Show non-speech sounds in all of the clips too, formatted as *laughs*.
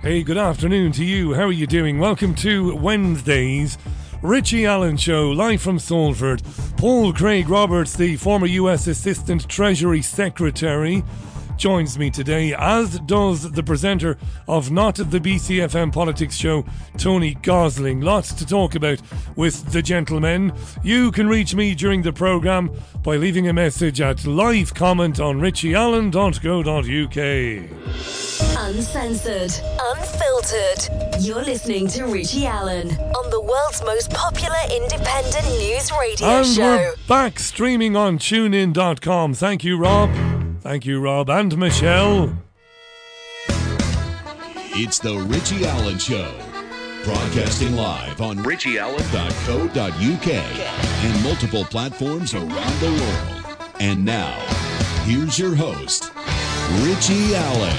Hey, good afternoon to you. How are you doing? Welcome to Wednesday's Richie Allen Show, live from Salford. Paul Craig Roberts, the former US Assistant Treasury Secretary, joins me today, as does the presenter of Not the BCFM Politics Show, Tony Gosling. Lots to talk about with the gentlemen. You can reach me during the programme by leaving a message at live comment on richieallen.co.uk. Uncensored, unfiltered. You're listening to Richie Allen on the world's most popular independent news radio And show. we're back streaming on tunein.com. Thank you, Rob. Thank you, Rob and Michelle. It's the Richie Allen Show. Broadcasting live on richieallen.co.uk and multiple platforms around the world. And now, here's your host, Richie Allen.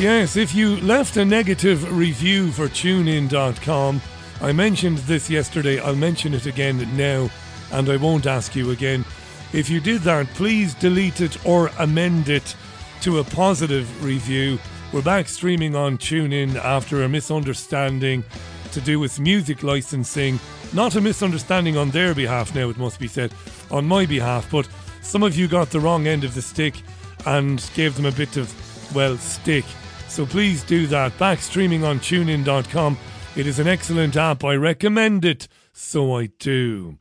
Yes, if you left a negative review for tunein.com, I mentioned this yesterday, I'll mention it again now, and I won't ask you again. If you did that, please delete it or amend it to a positive review. We're back streaming on TuneIn after a misunderstanding to do with music licensing. Not a misunderstanding on their behalf now, it must be said, on my behalf, but some of you got the wrong end of the stick and gave them a bit of, well, stick. So please do that. Back streaming on tunein.com. It is an excellent app. I recommend it. So I do.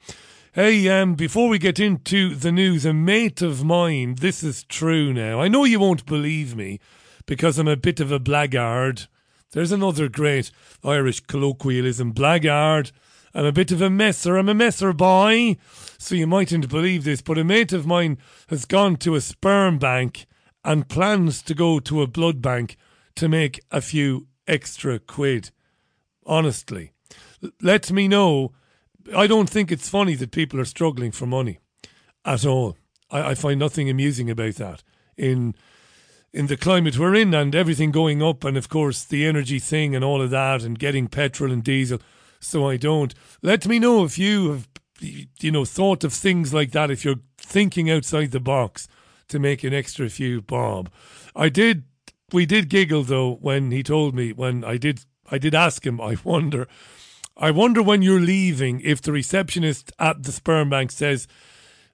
Hey, um, before we get into the news, a mate of mine, this is true now. I know you won't believe me because I'm a bit of a blackguard. There's another great Irish colloquialism, blackguard. I'm a bit of a messer. I'm a messer boy. So you mightn't believe this, but a mate of mine has gone to a sperm bank and plans to go to a blood bank to make a few extra quid. Honestly. Let me know. I don't think it's funny that people are struggling for money at all. I, I find nothing amusing about that. In in the climate we're in and everything going up and of course the energy thing and all of that and getting petrol and diesel. So I don't. Let me know if you have you know thought of things like that if you're thinking outside the box to make an extra few bob. I did we did giggle though when he told me when I did I did ask him *laughs* I wonder I wonder when you're leaving if the receptionist at the sperm bank says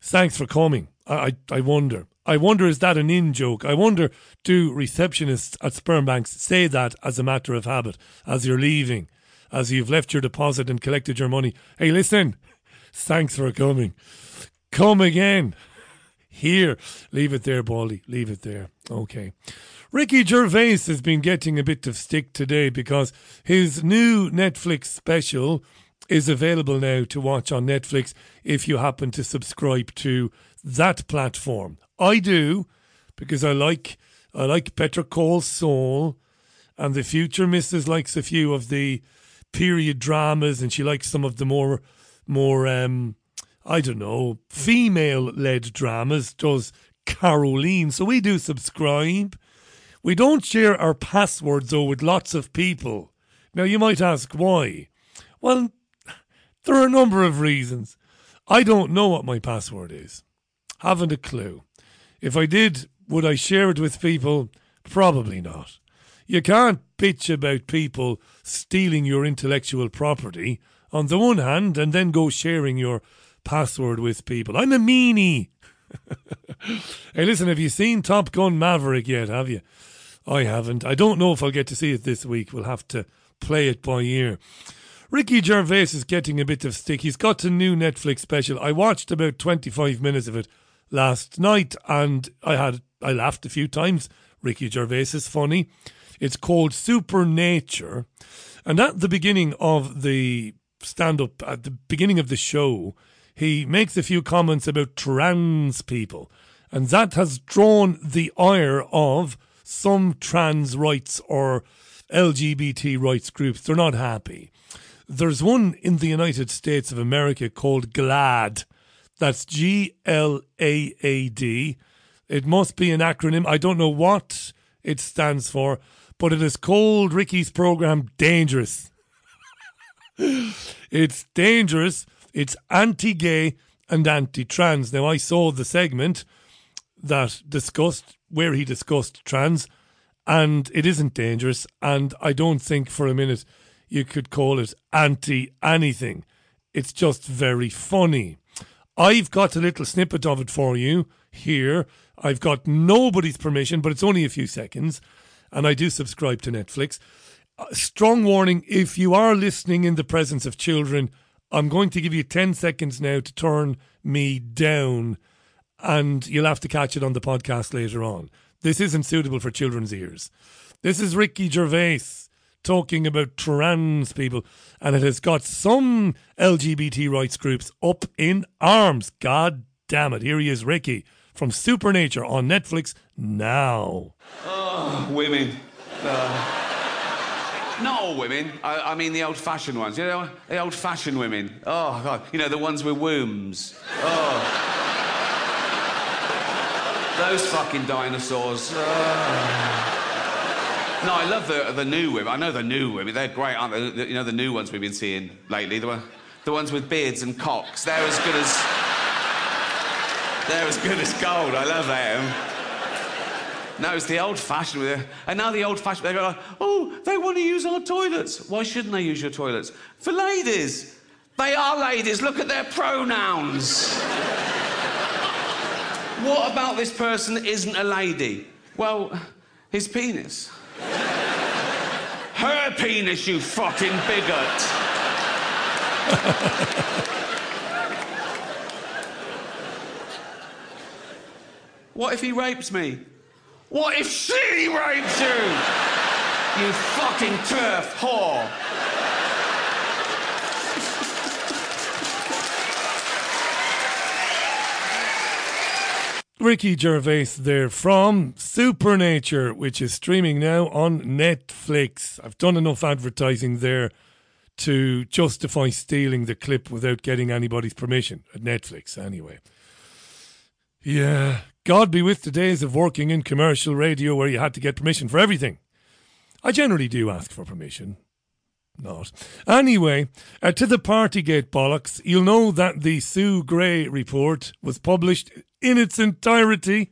thanks for coming. I, I, I wonder. I wonder is that an in joke? I wonder do receptionists at sperm banks say that as a matter of habit as you're leaving, as you've left your deposit and collected your money? Hey, listen, thanks for coming. Come again. Here, leave it there, Baldy. Leave it there. Okay. Ricky Gervais has been getting a bit of stick today because his new Netflix special is available now to watch on Netflix if you happen to subscribe to that platform. I do because I like I like Better Call Saul and the future missus likes a few of the period dramas and she likes some of the more more um I don't know, female led dramas does Caroline. So we do subscribe. We don't share our passwords though with lots of people. Now you might ask why. Well, there are a number of reasons. I don't know what my password is. Haven't a clue. If I did, would I share it with people? Probably not. You can't bitch about people stealing your intellectual property on the one hand and then go sharing your password with people. I'm a meanie. *laughs* hey, listen, have you seen Top Gun Maverick yet? Have you? I haven't. I don't know if I'll get to see it this week. We'll have to play it by ear. Ricky Gervais is getting a bit of stick. He's got a new Netflix special. I watched about 25 minutes of it last night and I had I laughed a few times. Ricky Gervais is funny. It's called Supernature. And at the beginning of the stand up, at the beginning of the show, he makes a few comments about trans people. And that has drawn the ire of some trans rights or LGBT rights groups. They're not happy. There's one in the United States of America called GLAAD. That's G L A A D. It must be an acronym. I don't know what it stands for, but it is called Ricky's program Dangerous. *laughs* it's dangerous. It's anti gay and anti trans. Now, I saw the segment that discussed where he discussed trans, and it isn't dangerous. And I don't think for a minute you could call it anti anything. It's just very funny. I've got a little snippet of it for you here. I've got nobody's permission, but it's only a few seconds. And I do subscribe to Netflix. Uh, strong warning if you are listening in the presence of children, I'm going to give you 10 seconds now to turn me down, and you'll have to catch it on the podcast later on. This isn't suitable for children's ears. This is Ricky Gervais talking about trans people, and it has got some LGBT rights groups up in arms. God damn it. Here he is, Ricky, from Supernature on Netflix now. Oh, women. Uh. Not all women. I, I mean the old-fashioned ones. You know, the old-fashioned women. Oh God, you know the ones with wombs. Oh. Those fucking dinosaurs. Oh. No, I love the the new women. I know the new women. They're great, aren't they? The, you know the new ones we've been seeing lately. The, the ones with beards and cocks. They're as good as. They're as good as gold. I love them. No, it's the old fashioned. And now the old fashioned, they go, oh, they want to use our toilets. Why shouldn't they use your toilets? For ladies. They are ladies. Look at their pronouns. What about this person isn't a lady? Well, his penis. Her penis, you fucking bigot. what if he rapes me? What if she rapes you? You fucking TERF whore. Ricky Gervais there from Supernature, which is streaming now on Netflix. I've done enough advertising there to justify stealing the clip without getting anybody's permission at Netflix, anyway. Yeah, God be with the days of working in commercial radio where you had to get permission for everything. I generally do ask for permission. Not. Anyway, uh, to the Partygate bollocks, you'll know that the Sue Gray report was published in its entirety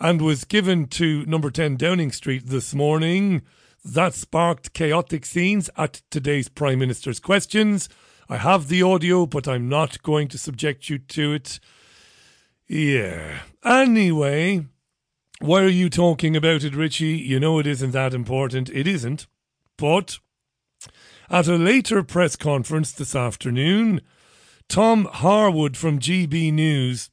and was given to number 10 Downing Street this morning. That sparked chaotic scenes at today's Prime Minister's questions. I have the audio, but I'm not going to subject you to it. Yeah. Anyway, why are you talking about it, Richie? You know it isn't that important. It isn't. But at a later press conference this afternoon, Tom Harwood from GB News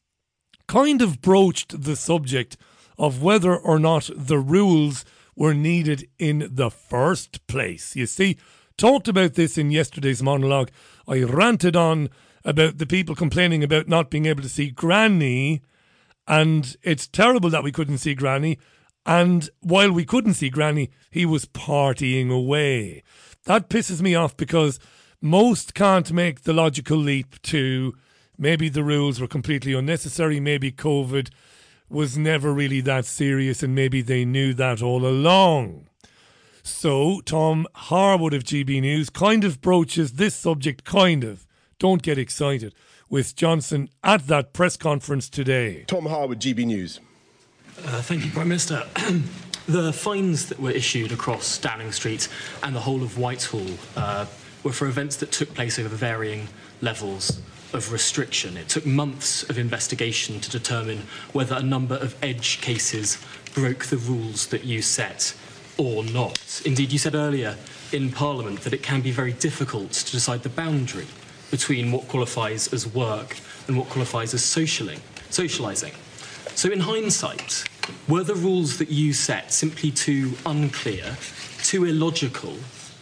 kind of broached the subject of whether or not the rules were needed in the first place. You see, talked about this in yesterday's monologue. I ranted on about the people complaining about not being able to see Granny. And it's terrible that we couldn't see Granny. And while we couldn't see Granny, he was partying away. That pisses me off because most can't make the logical leap to maybe the rules were completely unnecessary, maybe COVID was never really that serious, and maybe they knew that all along. So, Tom Harwood of GB News kind of broaches this subject, kind of don't get excited with Johnson at that press conference today. Tom Harwood, GB News. Uh, thank you, Prime Minister. *clears throat* the fines that were issued across Downing Street and the whole of Whitehall uh, were for events that took place over varying levels of restriction. It took months of investigation to determine whether a number of edge cases broke the rules that you set or not. Indeed, you said earlier in Parliament that it can be very difficult to decide the boundary between what qualifies as work and what qualifies as socialing, socializing. So, in hindsight, were the rules that you set simply too unclear, too illogical,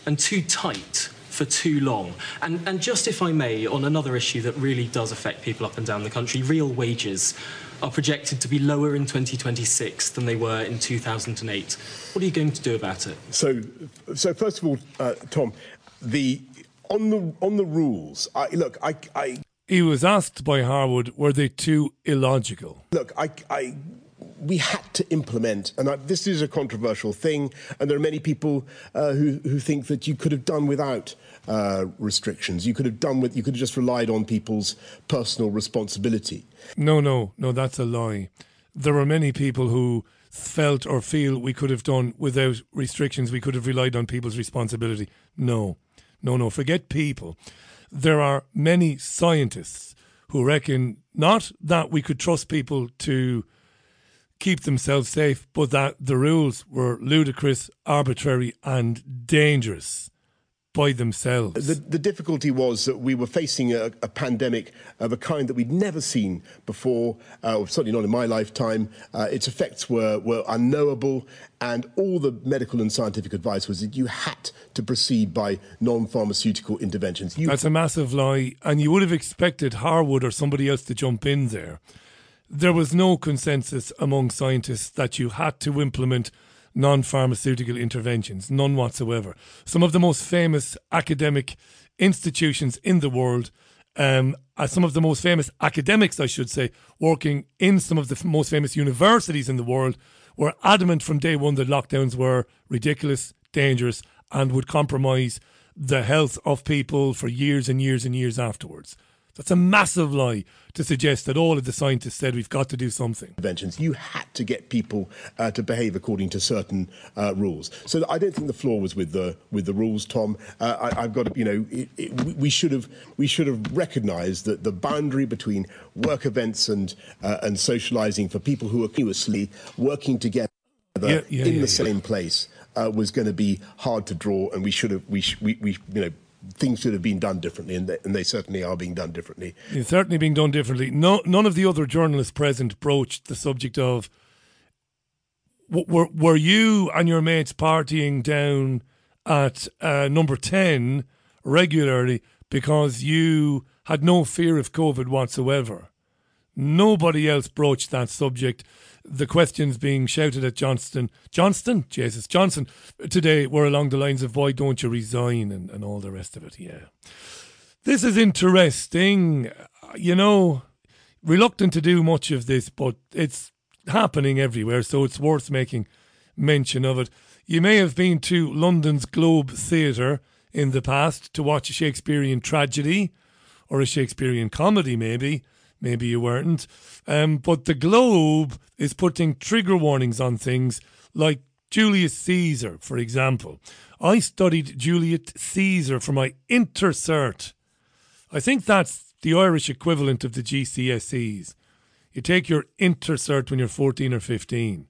and too tight for too long? And, and just if I may, on another issue that really does affect people up and down the country, real wages are projected to be lower in 2026 than they were in 2008. What are you going to do about it? So, so first of all, uh, Tom, the on the on the rules, I, look, I, I. He was asked by Harwood, were they too illogical? Look, I, I we had to implement, and I, this is a controversial thing, and there are many people uh, who, who think that you could have done without uh, restrictions. You could have done with, you could have just relied on people's personal responsibility. No, no, no, that's a lie. There are many people who felt or feel we could have done without restrictions. We could have relied on people's responsibility. No, no, no. Forget people. There are many scientists who reckon not that we could trust people to keep themselves safe, but that the rules were ludicrous, arbitrary, and dangerous by themselves. The, the difficulty was that we were facing a, a, pandemic of a kind that we'd never seen before, uh, certainly not in my lifetime. Uh, its effects were, were unknowable, and all the medical and scientific advice was that you had to proceed by non pharmaceutical interventions. You That's a massive lie, and you would have expected Harwood or somebody else to jump in there there was no consensus among scientists that you had to implement non pharmaceutical interventions, none whatsoever. Some of the most famous academic institutions in the world, um, uh, some of the most famous academics, I should say, working in some of the f- most famous universities in the world, were adamant from day one that lockdowns were ridiculous, dangerous, and would compromise the health of people for years and years and years afterwards. That's a massive lie to suggest that all of the scientists said we've got to do something. You had to get people uh, to behave according to certain uh, rules. So I don't think the flaw was with the with the rules, Tom. Uh, I, have got to, you know, it, it, we should have we should have recognised that the boundary between work events and uh, and socialising for people who are continuously working together yeah, yeah, in yeah, the same place uh, was going to be hard to draw, and we should have we, sh- we, we you know things should have been done differently, and they, and they certainly are being done differently. It's certainly being done differently. No, none of the other journalists present broached the subject of were were you and your mates partying down at uh, number ten regularly because you had no fear of COVID whatsoever. Nobody else broached that subject the questions being shouted at Johnston, Johnston, Jesus, Johnson today were along the lines of why don't you resign and, and all the rest of it. Yeah. This is interesting. You know, reluctant to do much of this, but it's happening everywhere, so it's worth making mention of it. You may have been to London's Globe Theatre in the past to watch a Shakespearean tragedy or a Shakespearean comedy, maybe. Maybe you weren't. Um, but the Globe is putting trigger warnings on things like Julius Caesar, for example. I studied Julius Caesar for my intercert. I think that's the Irish equivalent of the GCSEs. You take your intercert when you're 14 or 15,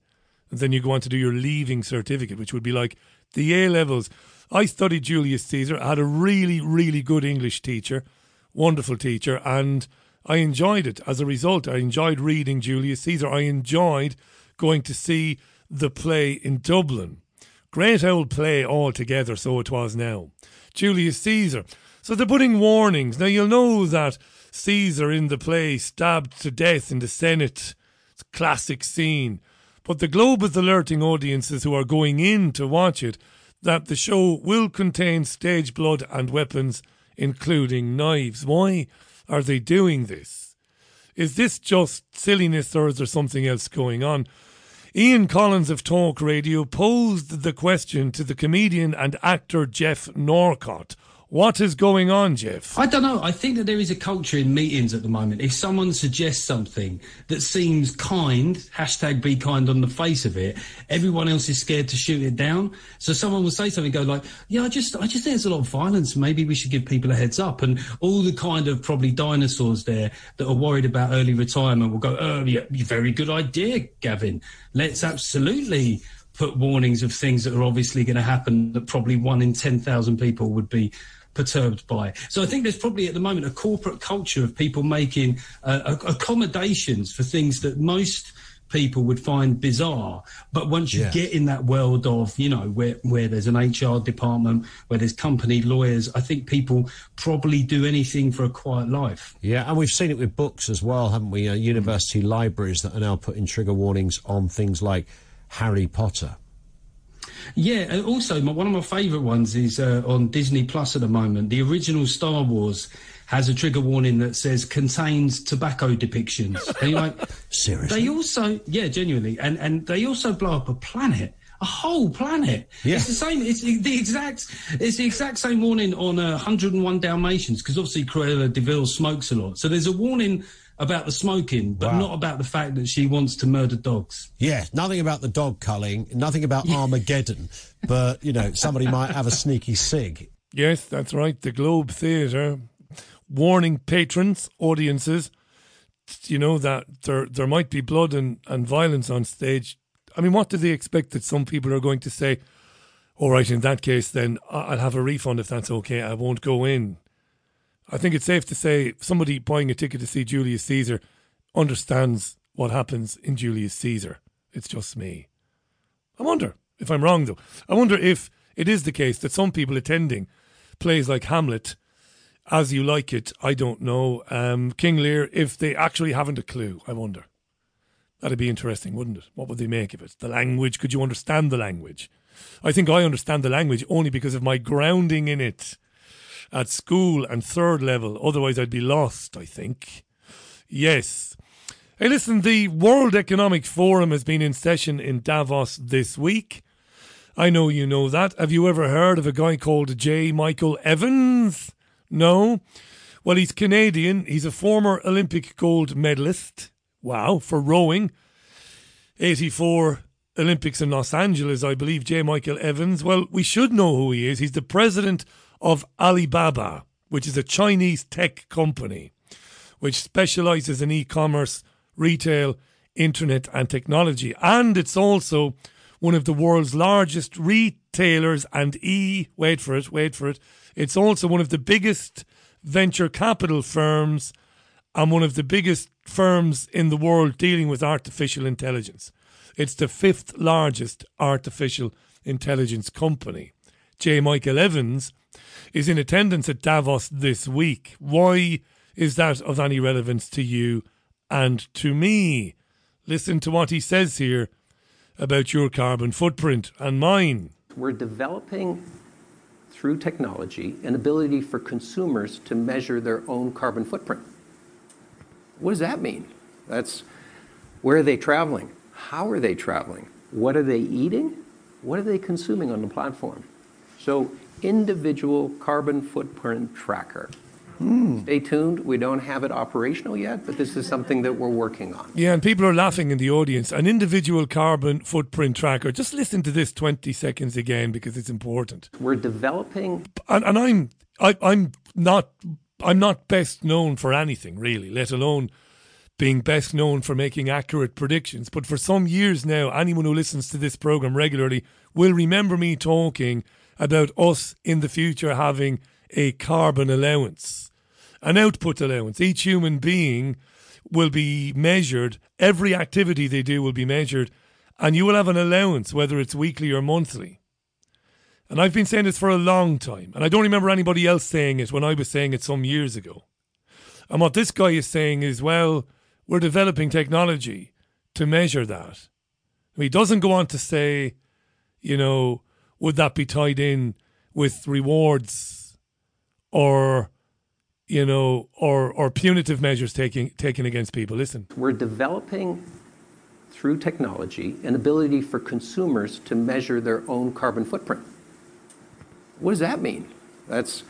and then you go on to do your leaving certificate, which would be like the A levels. I studied Julius Caesar. I had a really, really good English teacher, wonderful teacher, and I enjoyed it. As a result, I enjoyed reading Julius Caesar. I enjoyed going to see the play in Dublin. Great old play altogether, so it was now. Julius Caesar. So they're putting warnings. Now you'll know that Caesar in the play stabbed to death in the Senate. It's a classic scene. But the Globe is alerting audiences who are going in to watch it that the show will contain stage blood and weapons, including knives. Why? Are they doing this? Is this just silliness or is there something else going on? Ian Collins of Talk Radio posed the question to the comedian and actor Geoff Norcott what is going on, Geoff? I don't know. I think that there is a culture in meetings at the moment. If someone suggests something that seems kind, hashtag be kind on the face of it, everyone else is scared to shoot it down. So someone will say something, go like, yeah, I just, I just think there's a lot of violence. Maybe we should give people a heads up. And all the kind of probably dinosaurs there that are worried about early retirement will go, oh, yeah, very good idea, Gavin. Let's absolutely put warnings of things that are obviously going to happen that probably one in 10,000 people would be perturbed by. So I think there's probably at the moment a corporate culture of people making uh, accommodations for things that most people would find bizarre. But once you yeah. get in that world of, you know, where, where there's an HR department, where there's company lawyers, I think people probably do anything for a quiet life. Yeah, and we've seen it with books as well, haven't we? Uh, university libraries that are now putting trigger warnings on things like Harry Potter. Yeah, also my, one of my favourite ones is uh, on Disney Plus at the moment. The original Star Wars has a trigger warning that says contains tobacco depictions. *laughs* and you're like, seriously? They also, yeah, genuinely, and and they also blow up a planet. A whole planet. Yeah. It's the same. It's the exact. It's the exact same warning on uh, 101 Dalmatians because obviously Cruella de Vil smokes a lot. So there's a warning about the smoking, but Wow. not about the fact that she wants to murder dogs. Yeah, nothing about the dog culling, nothing about Armageddon, but you know, somebody might have a sneaky cig. Yes, that's right. The Globe Theatre warning patrons, audiences, you know, that there there might be blood and, and violence on stage. I mean, what do they expect that some people are going to say? All right, in that case, then I'll have a refund if that's okay. I won't go in. I think it's safe to say somebody buying a ticket to see Julius Caesar understands what happens in Julius Caesar. It's just me. I wonder if I'm wrong, though. I wonder if it is the case that some people attending plays like Hamlet, as you like it, I don't know, um, King Lear, if they actually haven't a clue, I wonder. That'd be interesting, wouldn't it? What would they make of it? The language, could you understand the language? I think I understand the language only because of my grounding in it at school and third level. Otherwise, I'd be lost, I think. Yes. Hey, listen, the World Economic Forum has been in session in Davos this week. I know you know that. Have you ever heard of a guy called J. Michael Evans? No? Well, he's Canadian. He's a former Olympic gold medalist. Wow, for rowing. 84 Olympics in Los Angeles, I believe, J. Michael Evans. Well, we should know who he is. He's the president of Alibaba, which is a Chinese tech company which specializes in e-commerce, retail, internet and technology. And it's also one of the world's largest retailers and e wait for it, wait for it. It's also one of the biggest venture capital firms and one of the biggest firms in the world dealing with artificial intelligence. It's the fifth largest artificial intelligence company. J. Michael Evans is in attendance at Davos this week. Why is that of any relevance to you and to me? Listen to what he says here about your carbon footprint and mine. We're developing through technology an ability for consumers to measure their own carbon footprint. What does that mean? That's where are they traveling? How are they traveling? What are they eating? What are they consuming on the platform? So, individual carbon footprint tracker. Hmm. Stay tuned. We don't have it operational yet, but this is something that we're working on. Yeah, and people are laughing in the audience. An individual carbon footprint tracker. Just listen to this 20 seconds again because it's important. We're developing And, and I'm I, I'm not I'm not best known for anything really, let alone being best known for making accurate predictions. But for some years now, anyone who listens to this program regularly will remember me talking about us in the future having a carbon allowance, an output allowance. Each human being will be measured, every activity they do will be measured, and you will have an allowance, whether it's weekly or monthly. And I've been saying this for a long time, and I don't remember anybody else saying it when I was saying it some years ago. And what this guy is saying is, well, we're developing technology to measure that. He doesn't go on to say, you know, would that be tied in with rewards or, you know, or or punitive measures taking taken against people? Listen, we're developing through technology an ability for consumers to measure their own carbon footprint. What does that mean? That's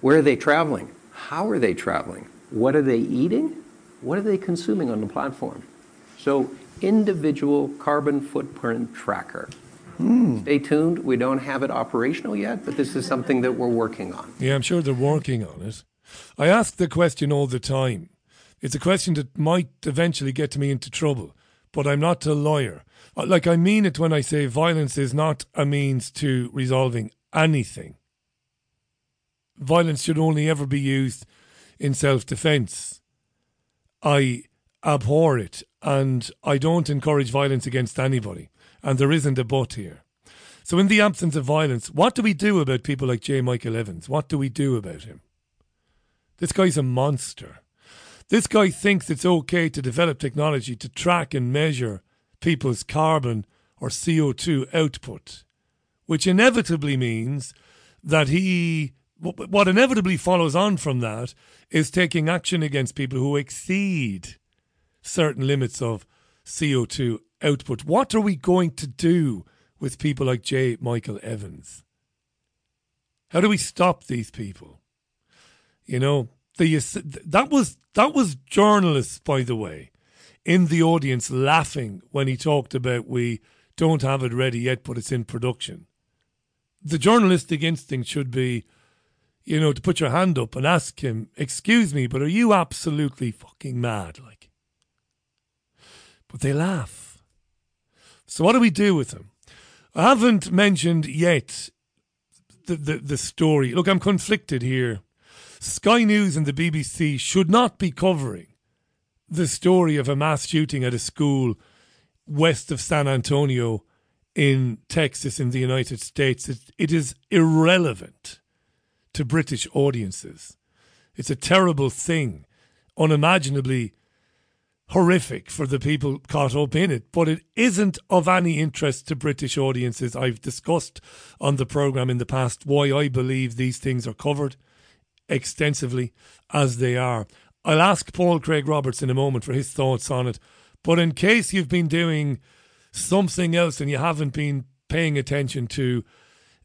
where are they traveling? How are they traveling? What are they eating? What are they consuming on the platform? So, individual carbon footprint tracker. Stay tuned. We don't have it operational yet, but this is something that we're working on. Yeah, I'm sure they're working on it. I ask the question all the time. It's a question that might eventually get me into trouble, but I'm not a lawyer. Uh, Like, I mean it when I say violence is not a means to resolving anything. Violence should only ever be used in self defense. I abhor it, and I don't encourage violence against anybody, and there isn't a but here. So, in the absence of violence, what do we do about people like J. Michael Evans? What do we do about him? This guy's a monster. This guy thinks it's okay to develop technology to track and measure people's carbon or CO2 output, which inevitably means that he, what inevitably follows on from that is taking action against people who exceed certain limits of CO2 output. What are we going to do with people like J. Michael Evans? How do we stop these people? You know, the uh, that was that was journalists, by the way, in the audience laughing when he talked about we don't have it ready yet, but it's in production. The journalistic instinct should be, you know, to put your hand up and ask him, "Excuse me, but are you absolutely fucking mad?" Like, but they laugh. So what do we do with them? I haven't mentioned yet the, the, the story. Look, I'm conflicted here. Sky News and the BBC should not be covering the story of a mass shooting at a school west of San Antonio in Texas in the United States. It, it is irrelevant to British audiences. It's a terrible thing, unimaginably horrific for the people caught up in it, but it isn't of any interest to British audiences. I've discussed on the programme in the past why I believe these things are covered extensively as they are. I'll ask Paul Craig Roberts in a moment for his thoughts on it, but in case you've been doing something else and you haven't been paying attention to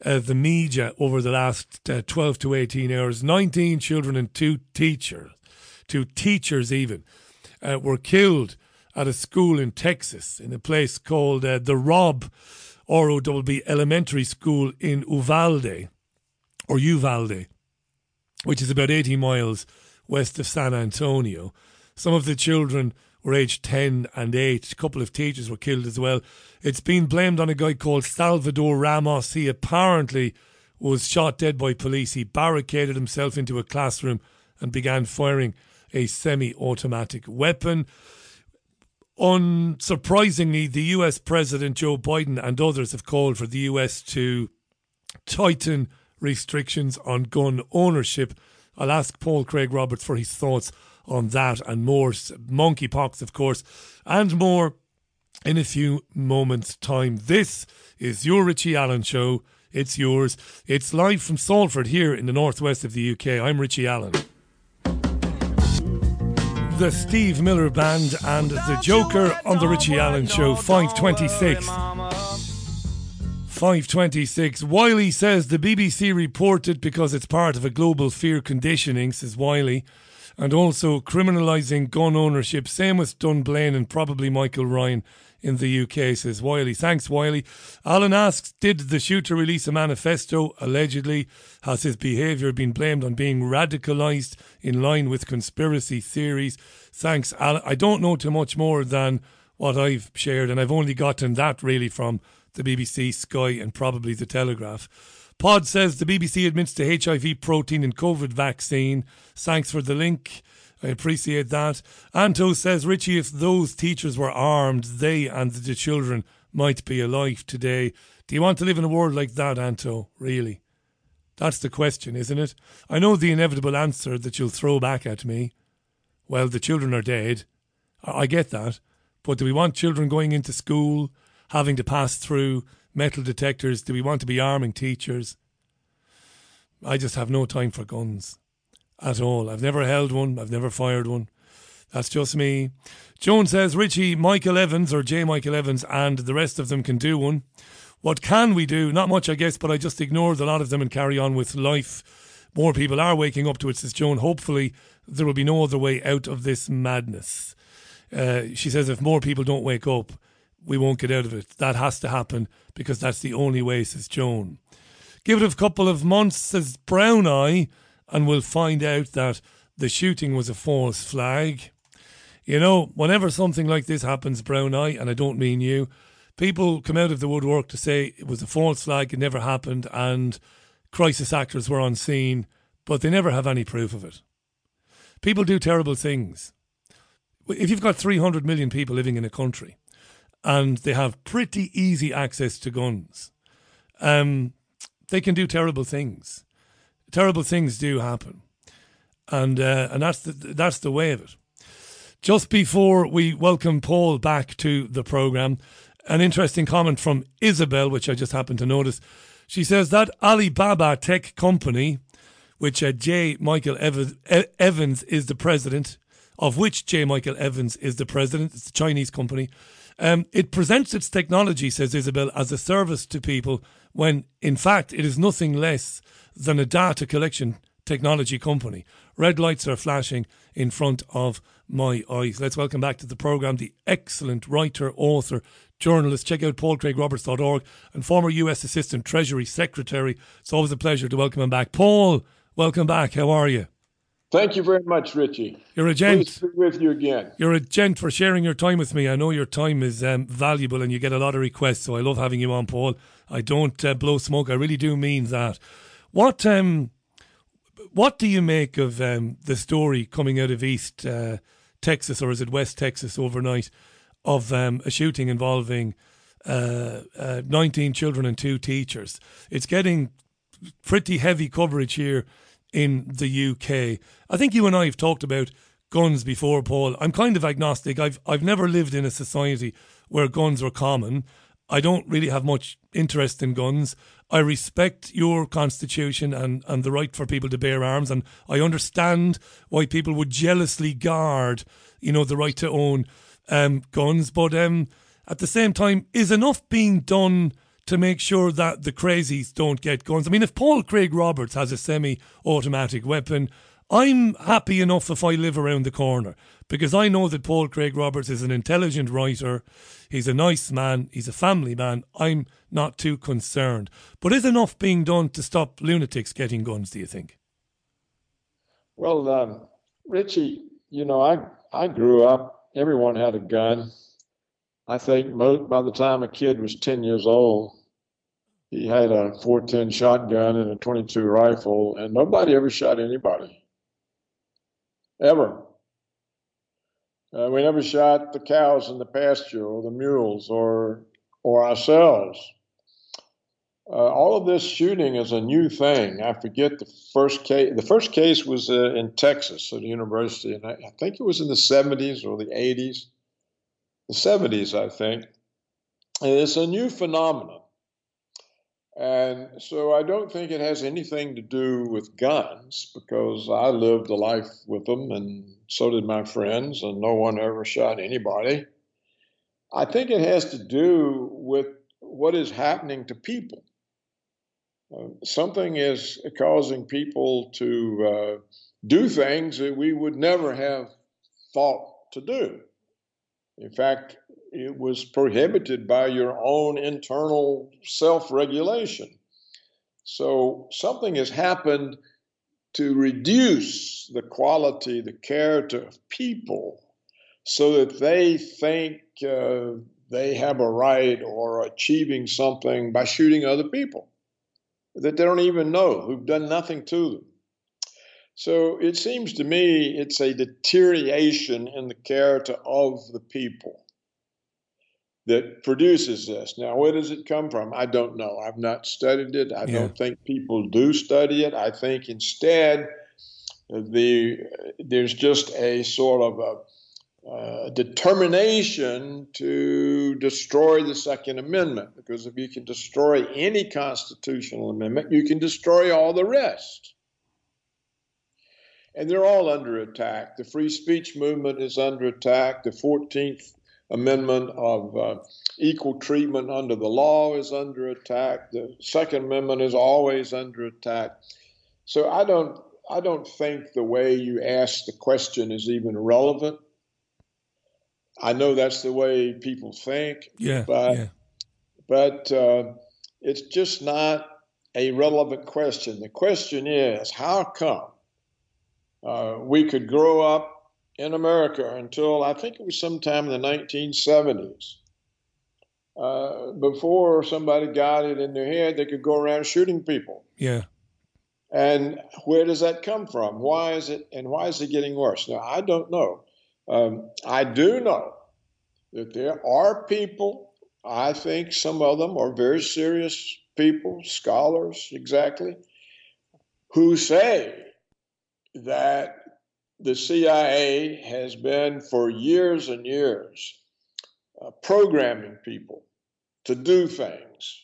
uh, the media over the last uh, 12 to 18 hours, 19 children and two teachers, two teachers even, uh, were killed at a school in Texas in a place called uh, the Rob Robb Elementary School in Uvalde or Uvalde, which is about 80 miles west of San Antonio. Some of the children were aged 10 and 8. A couple of teachers were killed as well. It's been blamed on a guy called Salvador Ramos. He apparently was shot dead by police. He barricaded himself into a classroom and began firing a semi automatic weapon. Unsurprisingly, the US President Joe Biden and others have called for the US to tighten restrictions on gun ownership. I'll ask Paul Craig Roberts for his thoughts on that and more. Monkeypox, of course, and more in a few moments' time. This is your Richie Allen show. It's yours. It's live from Salford here in the northwest of the UK. I'm Richie Allen the Steve Miller Band and the Joker on the Richie Allen Show, 526. 526. Wiley says the BBC reported because it's part of a global fear conditioning, says Wiley, and also criminalising gun ownership. Same with Dunblane and probably Michael Ryan in the UK, says Wiley. Thanks, Wiley. Alan asks Did the shooter release a manifesto? Allegedly. Has his behaviour been blamed on being radicalised in line with conspiracy theories? Thanks, Alan. I don't know too much more than what I've shared, and I've only gotten that really from the BBC, Sky, and probably the Telegraph. Pod says the BBC admits to HIV protein in COVID vaccine. Thanks for the link. I appreciate that. Anto says, Richie, if those teachers were armed, they and the children might be alive today. Do you want to live in a world like that, Anto? Really? That's the question, isn't it? I know the inevitable answer that you'll throw back at me. Well, the children are dead. I get that. But do we want children going into school, having to pass through metal detectors? Do we want to be arming teachers? I just have no time for guns at all. I've never held one, I've never fired one. That's just me. Joan says Richie, Michael Evans, or J. Michael Evans, and the rest of them can do one. What can we do? Not much, I guess, but I just ignored a lot of them and carry on with life. More people are waking up to it, says Joan. Hopefully, there will be no other way out of this madness. Uh, she says if more people don't wake up, we won't get out of it. That has to happen because that's the only way, says Joan. Give it a couple of months, says Brown Eye and we'll find out that the shooting was a false flag. You know, whenever something like this happens, Brown Eye, and I don't mean you, people come out of the woodwork to say it was a false flag, it never happened, and crisis actors were on scene, but they never have any proof of it. People do terrible things. If you've got 300 million people living in a country and they have pretty easy access to guns, um, they can do terrible things terrible things do happen, and uh, and that's the that's the way of it. Just before we welcome Paul back to the program, an interesting comment from Isabel, which I just happened to notice. She says that Alibaba tech company, which uh, J. Michael Evans is the president, of which J. Michael Evans is the president, it's a Chinese company. Um, it presents its technology, says Isabel, as a service to people when in fact it is nothing less than a data collection technology company Red lights are flashing in front of my eyes. Let's welcome back to the programme the excellent writer, author, journalist. Check out paulcraigroberts.org and former US Assistant Treasury Secretary. It's always a pleasure to welcome him back. Paul, welcome back. How are you? Thank you very much, Richie. You're a gent. Pleased to be with you again. You're a gent for sharing your time with me. I know your time is um, valuable and you get a lot of requests, so I love having you on, Paul. I don't uh, blow smoke. I really do mean that. What um, what do you make of um, the story coming out of East uh, Texas, or is it West Texas, overnight, of um, a shooting involving uh, uh, 19 children and two teachers? It's getting pretty heavy coverage here in the UK. I think you and I have talked about guns before, Paul. I'm kind of agnostic. I've I've never lived in a society where guns were common. I don't really have much interest in guns. I respect your constitution and, and the right for people to bear arms, and I understand why people would jealously guard, you know, the right to own um, guns. But um, at the same time, is enough being done to make sure that the crazies don't get guns? I mean, if Paul Craig Roberts has a semi-automatic weapon, I'm happy enough if I live around the corner because I know that Paul Craig Roberts is an intelligent writer. He's a nice man. He's a family man. I'm not too concerned. But is enough being done to stop lunatics getting guns, do you think? Well, um, Richie, you know, I, I grew up, everyone had a gun. I think most, by the time a kid was 10 years old, he had a 410 shotgun and a 22 rifle, and nobody ever shot anybody ever. Uh, we never shot the cows in the pasture or the mules or or ourselves. Uh, all of this shooting is a new thing. I forget the first case. The first case was uh, in Texas at a university, and I, I, think it was in the 70s or the 80s. The 70s, I think. And it's a new phenomenon. And so I don't think it has anything to do with guns because I lived a life with them and so did my friends, and no one ever shot anybody. I think it has to do with what is happening to people. Uh, something is causing people to uh, do things that we would never have thought to do. In fact, it was prohibited by your own internal self regulation. So something has happened to reduce the quality, the character of people so that they think uh, they have a right or achieving something by shooting other people that they don't even know, who've done nothing to them. So it seems to me it's a deterioration in the character of the people that produces this. Now, where does it come from? I don't know. I've not studied it. I yeah. don't think people do study it. I think instead, the there's just a sort of a uh, determination to destroy the Second Amendment because if you can destroy any constitutional amendment, you can destroy all the rest. And they're all under attack. The free speech movement is under attack. The 14th Amendment of uh, equal treatment under the law is under attack. The Second Amendment is always under attack. So I don't I don't think the way you ask the question is even relevant. I know that's the way people think. Yeah. But yeah. but uh, it's just not a relevant question. The question is, how come uh, we could grow up in America until I think it was sometime in the 1970s. Uh, before somebody got it in their head, they could go around shooting people. Yeah. And where does that come from? Why is it, and why is it getting worse? Now, I don't know. Um, I do know that there are people, I think some of them are very serious people, scholars exactly, who say that the CIA has been for years and years uh, programming people to do things,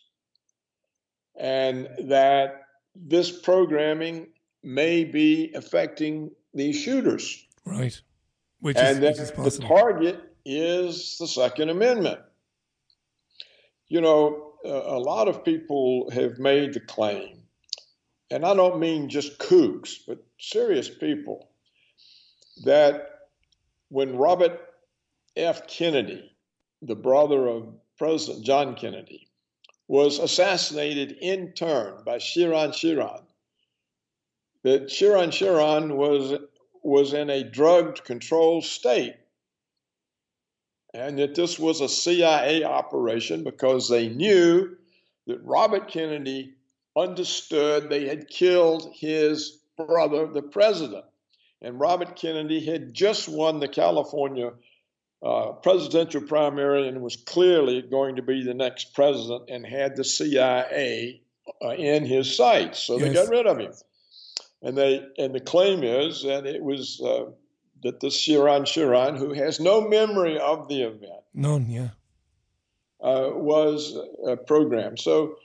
and that this programming may be affecting these shooters. Right. Which and is, that which is the target is the Second Amendment. You know, a lot of people have made the claim and I don't mean just kooks, but serious people, that when Robert F. Kennedy, the brother of President John Kennedy, was assassinated in turn by Sirhan Sirhan, that Sirhan Sirhan was, was in a drugged controlled state and that this was a CIA operation because they knew that Robert Kennedy understood they had killed his brother, the president. And Robert Kennedy had just won the California uh, presidential primary and was clearly going to be the next president and had the CIA uh, in his sights. So yes. they got rid of him. And they and the claim is that it was uh, that the Sirhan Sirhan, who has no memory of the event, none, yeah, uh, was uh, programmed. So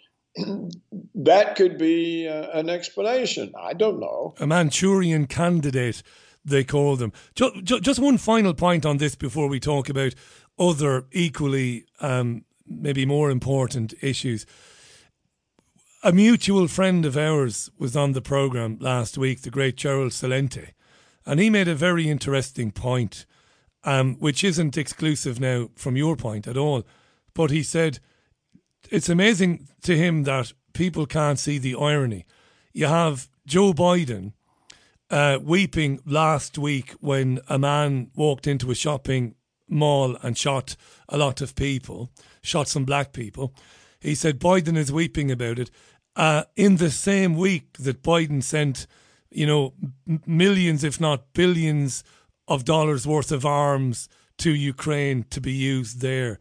that could be uh, an explanation. I don't know. A Manchurian candidate, they call them. Just, just one final point on this before we talk about other equally, um, maybe more important issues. A mutual friend of ours was on the program last week, the great Gerald Celente, and he made a very interesting point, um, which isn't exclusive now from your point at all. But he said it's amazing to him that people can't see the irony. You have Joe Biden uh, weeping last week when a man walked into a shopping mall and shot a lot of people, shot some black people. He said Biden is weeping about it. Uh, in the same week that Biden sent, you know, millions, if not billions, of dollars worth of arms to Ukraine to be used there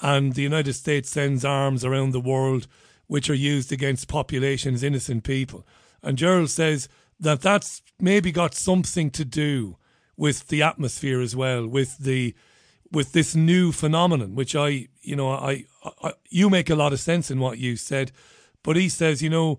and the United States sends arms around the world which are used against populations, innocent people. And Gerald says that that's maybe got something to do with the atmosphere as well, with the with this new phenomenon, which I, you know, I, I you make a lot of sense in what you said, but he says, you know,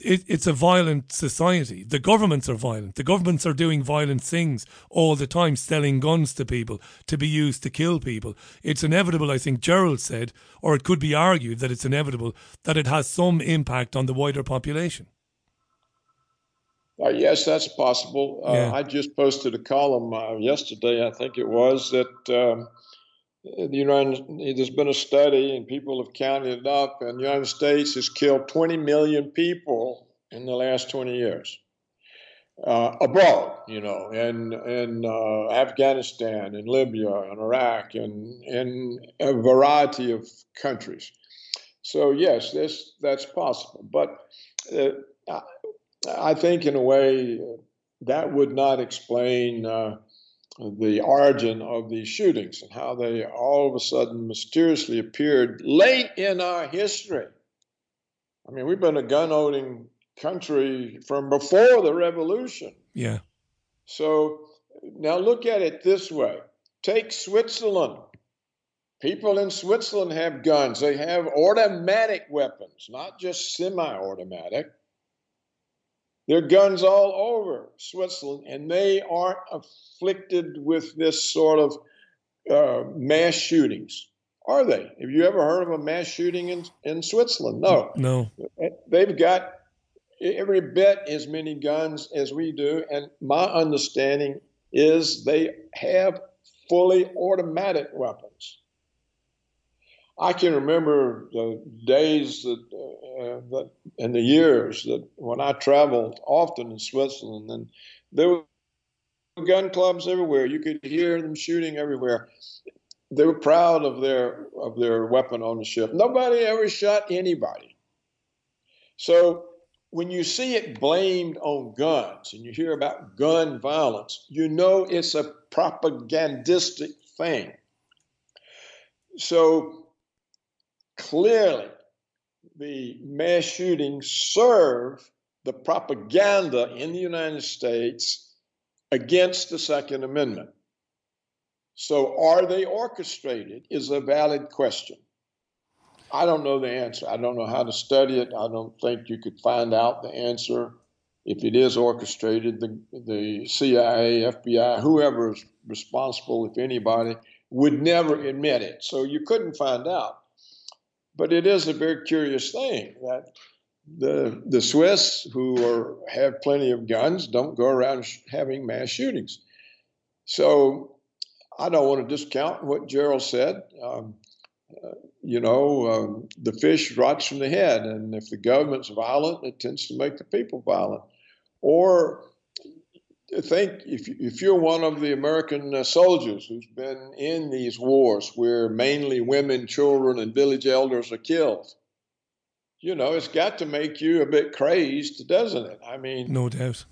it, it's a violent society. The governments are violent. The governments are doing violent things all the time, selling guns to people to be used to kill people. It's inevitable, I think Gerald said, or it could be argued that it's inevitable that it has some impact on the wider population. Uh, yes, that's possible. Uh, yeah. I just posted a column uh, yesterday, I think it was, that um, the United, there's been a study and people have counted it up, and the United States has killed 20 million people in the last 20 years. Uh, abroad, you know, in in uh, Afghanistan, in Libya, in Iraq, and in a variety of countries. So yes, this that's possible, but uh, I think in a way that would not explain uh, the origin of these shootings and how they all of a sudden mysteriously appeared late in our history. I mean, we've been a gun owning country from before the revolution. Yeah. So now look at it this way take Switzerland. People in Switzerland have guns, they have automatic weapons, not just semi automatic. There are guns all over Switzerland, and they aren't afflicted with this sort of uh, mass shootings, are they? Have you ever heard of a mass shooting in, in Switzerland? No. No. They've got every bit as many guns as we do, and my understanding is they have fully automatic weapons. I can remember the days that, uh, that and the years that when I traveled often in Switzerland, and there were gun clubs everywhere. You could hear them shooting everywhere. They were proud of their of their weapon ownership. Nobody ever shot anybody. So when you see it blamed on guns and you hear about gun violence, you know it's a propagandistic thing. So clearly the mass shootings serve the propaganda in the United States against the Second Amendment. So, are they orchestrated? Is a valid question. I don't know the answer. I don't know how to study it. I don't think you could find out the answer. If it is orchestrated, the, the CIA, FBI, whoever is responsible, if anybody, would never admit it. So you couldn't find out. But it is a very curious thing that the the Swiss, who are, have plenty of guns, don't go around sh- having mass shootings. So I don't want to discount what Gerald said. Um, uh, you know, um, the fish rots from the head, and if the government's violent, it tends to make the people violent. Or think if if you're one of the American uh, soldiers who's been in these wars where mainly women, children, and village elders are killed, you know, it's got to make you a bit crazed, doesn't it? I mean, no doubt.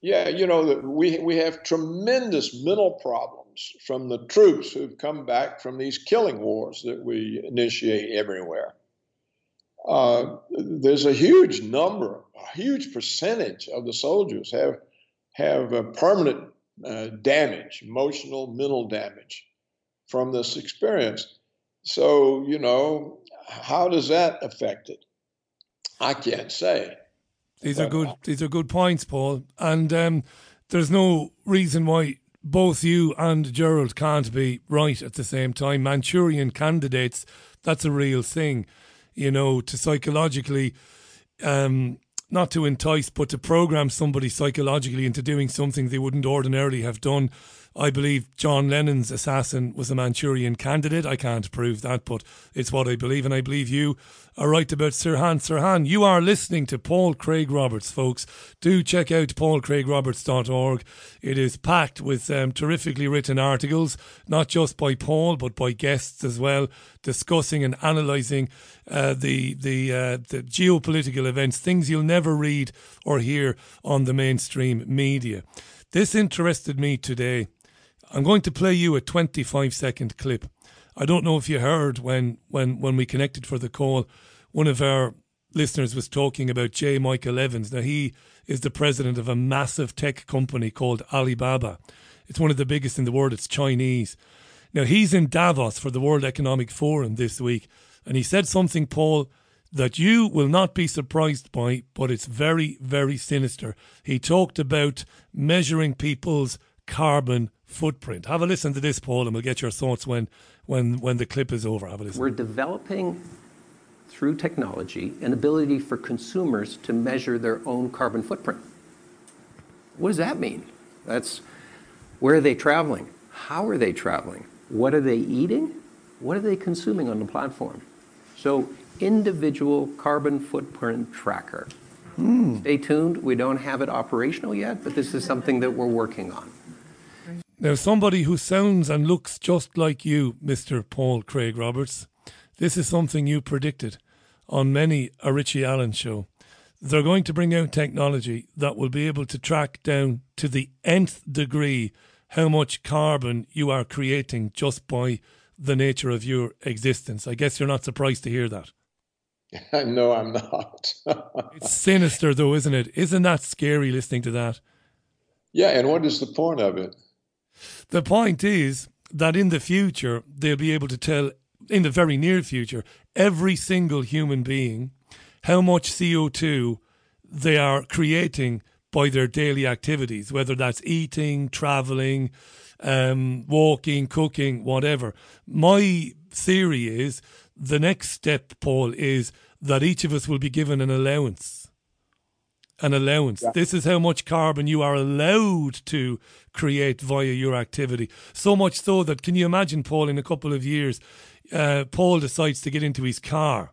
Yeah, you know, we we have tremendous mental problems from the troops who've come back from these killing wars that we initiate everywhere. Uh, there's a huge number, a huge percentage of the soldiers have have a permanent uh, damage, emotional, mental damage from this experience. So, you know, how does that affect it? I can't say. These are good. These are good points, Paul. And um, there's no reason why both you and Gerald can't be right at the same time. Manchurian candidates, that's a real thing. You know, to psychologically um, not to entice, but to program somebody psychologically into doing something they wouldn't ordinarily have done. I believe John Lennon's assassin was a Manchurian candidate. I can't prove that, but it's what I believe. And I believe you are right about Sirhan. Sirhan, you are listening to Paul Craig Roberts, folks. Do check out paulcraigroberts.org. It is packed with um, terrifically written articles, not just by Paul, but by guests as well, discussing and analysing uh, the, the, uh, the geopolitical events, things you'll never read or hear on the mainstream media. This interested me today I'm going to play you a 25 second clip. I don't know if you heard when, when, when we connected for the call, one of our listeners was talking about J. Michael Evans. Now, he is the president of a massive tech company called Alibaba. It's one of the biggest in the world, it's Chinese. Now, he's in Davos for the World Economic Forum this week, and he said something, Paul, that you will not be surprised by, but it's very, very sinister. He talked about measuring people's carbon footprint. Have a listen to this, Paul, and we'll get your thoughts when, when, when the clip is over. Have a listen. We're developing through technology an ability for consumers to measure their own carbon footprint. What does that mean? That's where are they traveling? How are they traveling? What are they eating? What are they consuming on the platform? So, individual carbon footprint tracker. Mm. Stay tuned. We don't have it operational yet, but this is something that we're working on. Now, somebody who sounds and looks just like you, Mr. Paul Craig Roberts, this is something you predicted on many a Richie Allen show. They're going to bring out technology that will be able to track down to the nth degree how much carbon you are creating just by the nature of your existence. I guess you're not surprised to hear that. *laughs* no, I'm not. *laughs* it's sinister, though, isn't it? Isn't that scary listening to that? Yeah, and what is the point of it? The point is that in the future, they'll be able to tell, in the very near future, every single human being how much CO2 they are creating by their daily activities, whether that's eating, traveling, um, walking, cooking, whatever. My theory is the next step, Paul, is that each of us will be given an allowance an allowance. Yeah. This is how much carbon you are allowed to create via your activity. So much so that, can you imagine, Paul, in a couple of years, uh, Paul decides to get into his car.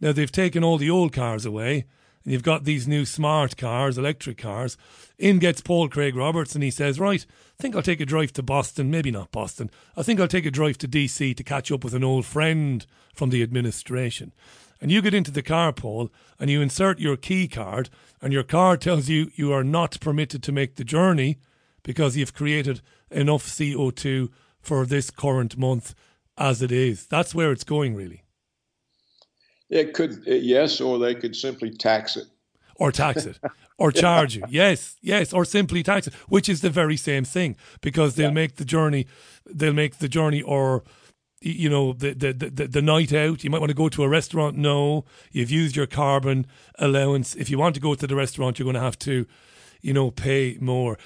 Now, they've taken all the old cars away, and you've got these new smart cars, electric cars. In gets Paul Craig Roberts, and he says, Right, I think I'll take a drive to Boston, maybe not Boston. I think I'll take a drive to DC to catch up with an old friend from the administration and you get into the car, Paul, and you insert your key card, and your car tells you you are not permitted to make the journey because you've created enough CO2 for this current month as it is. That's where it's going, really. It could, uh, yes, or they could simply tax it. Or tax it, or *laughs* charge you. Yes, yes, or simply tax it, which is the very same thing because they'll yeah. make the journey, they'll make the journey or you know the, the the the night out you might want to go to a restaurant no you've used your carbon allowance if you want to go to the restaurant you're going to have to you know pay more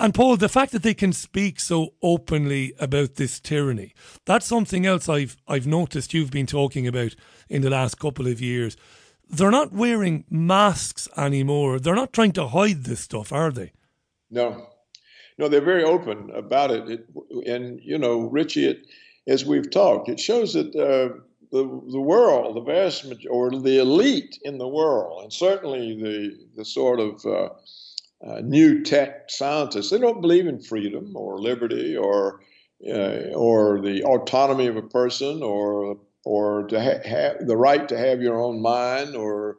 and paul the fact that they can speak so openly about this tyranny that's something else i've i've noticed you've been talking about in the last couple of years they're not wearing masks anymore. They're not trying to hide this stuff, are they? No, no, they're very open about it. it and you know, Richie, it, as we've talked, it shows that uh, the the world, the vast majority, or the elite in the world, and certainly the the sort of uh, uh, new tech scientists, they don't believe in freedom or liberty or uh, or the autonomy of a person or or to ha- have the right to have your own mind or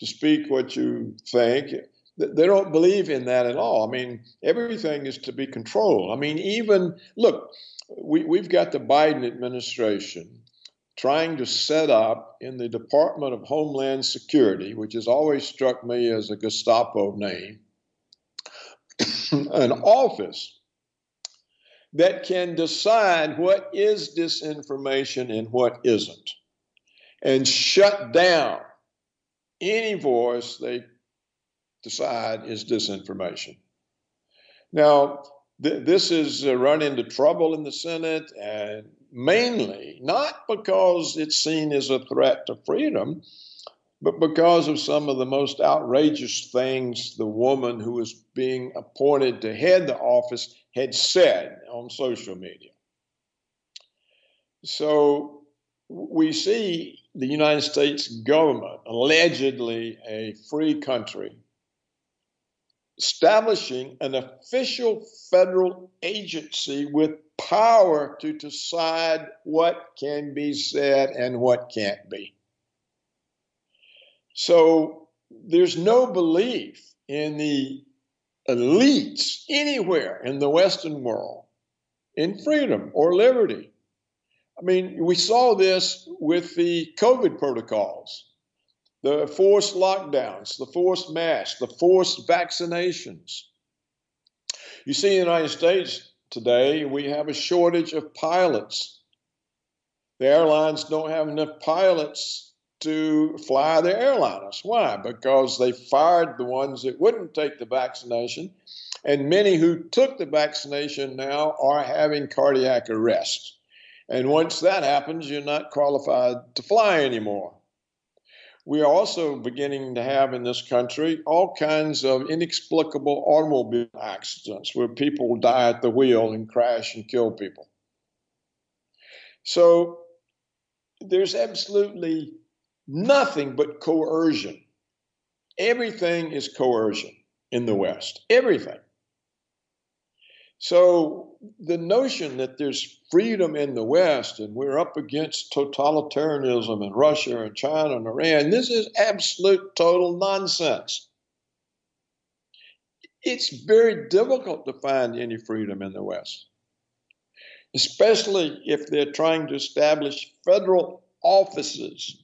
to speak what you think. They don't believe in that at all. I mean, everything is to be controlled. I mean, even look, we, we've got the Biden administration trying to set up in the Department of Homeland Security, which has always struck me as a Gestapo name, *coughs* an office that can decide what is disinformation and what isn't, and shut down any voice they decide is disinformation. Now, th- this has uh, run into trouble in the Senate, and mainly not because it's seen as a threat to freedom, but because of some of the most outrageous things the woman who was being appointed to head the office had said on social media. So we see the United States government, allegedly a free country, establishing an official federal agency with power to decide what can be said and what can't be. So there's no belief in the elites anywhere in the Western world in freedom or liberty. I mean, we saw this with the COVID protocols, the forced lockdowns, the forced masks, the forced vaccinations. You see, in the United States today, we have a shortage of pilots. The airlines don't have enough pilots to fly their airliners. Why? Because they fired the ones that wouldn't take the vaccination, and many who took the vaccination now are having cardiac arrest. And once that happens, you're not qualified to fly anymore. We are also beginning to have in this country all kinds of inexplicable automobile accidents where people die at the wheel and crash and kill people. So there's absolutely nothing but coercion. Everything is coercion in the West. Everything. So the notion that there's freedom in the West and we're up against totalitarianism in Russia and China and Iran, this is absolute total nonsense. It's very difficult to find any freedom in the West, especially if they're trying to establish federal offices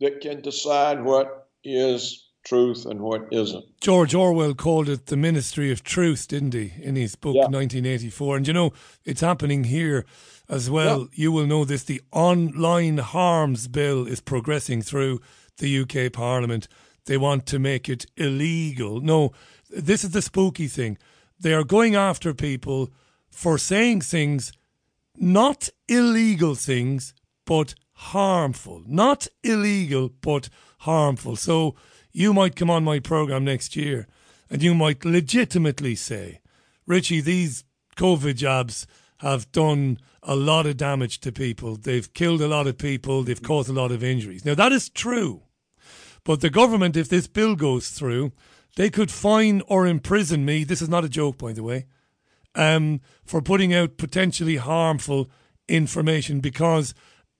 that can decide what is truth and what isn't. George Orwell called it the Ministry of Truth, didn't he, in his book yeah. 1984? And you know, it's happening here as well. Yeah. You will know this. The Online Harms Bill is progressing through the UK Parliament. They want to make it illegal. No, this is the spooky thing. They are going after people for saying things, not illegal things, but harmful. Not illegal, but harmful. So you might come on my program next year and you might legitimately say, Richie, these COVID jabs have done a lot of damage to people. They've killed a lot of people. They've caused a lot of injuries. Now, that is true. But the government, if this bill goes through, they could fine or imprison me. This is not a joke, by the way, um, for putting out potentially harmful information because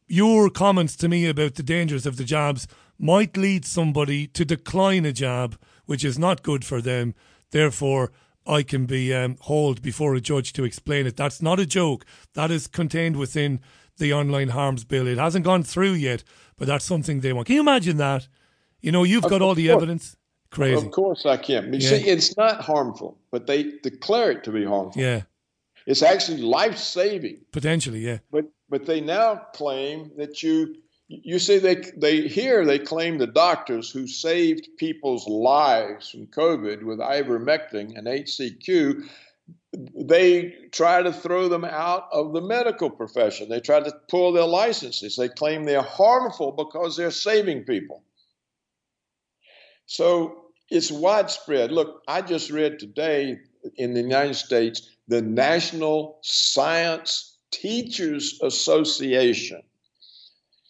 your comments to me about the dangers of the jabs might lead somebody to decline a jab, which is not good for them. Therefore, I can be um, hauled before a judge to explain it. That's not a joke. That is contained within the online harms bill. It hasn't gone through yet, but that's something they want. Can you imagine that? You know, you've got all the evidence. Crazy. Of course I can. You yeah. see, it's not harmful, but they declare it to be harmful. Yeah. It's actually life saving. Potentially, yeah. But but they now claim that you you see they they here they claim the doctors who saved people's lives from COVID with ivermectin and HCQ they try to throw them out of the medical profession. They try to pull their licenses. They claim they're harmful because they're saving people. So it's widespread. Look, I just read today in the United States the National Science Teachers Association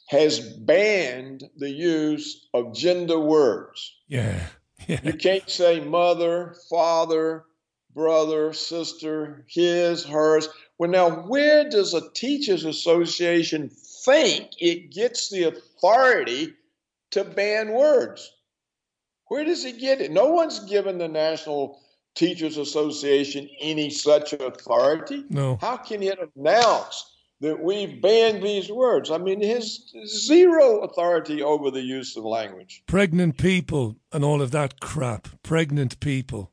has banned the use of gender words. Yeah. *laughs* yeah. You can't say mother, father, brother, sister, his, hers. Well, now, where does a teachers association think it gets the authority to ban words? Where does it get it? No one's given the National Teachers Association any such authority. No. How can it announce that we've banned these words? I mean, has zero authority over the use of language. Pregnant people and all of that crap. Pregnant people.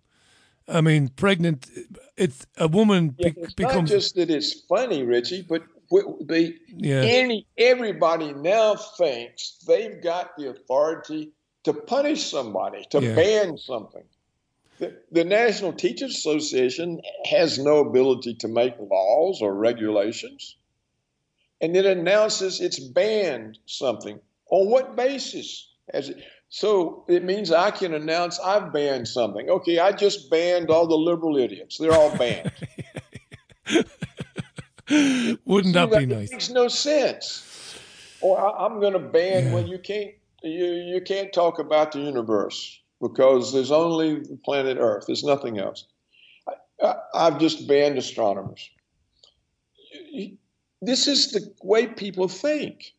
I mean, pregnant. It's a woman Yeah, be- it's becomes. not just that it's funny, Richie, but the Yeah. any everybody now thinks they've got the authority to punish somebody, to Yeah. ban something. The, the National Teachers Association has no ability to make laws or regulations, and it announces it's banned something. On what basis? Has it, so it means I can announce I've banned something. Okay, I just banned all the liberal idiots. They're all banned. *laughs* Wouldn't that be It nice? makes no sense. Or I, I'm going to ban. Well, you can't. You you can't talk about the universe because there's only the planet Earth. There's nothing else. I, I, I've just banned astronomers. This is the way people think.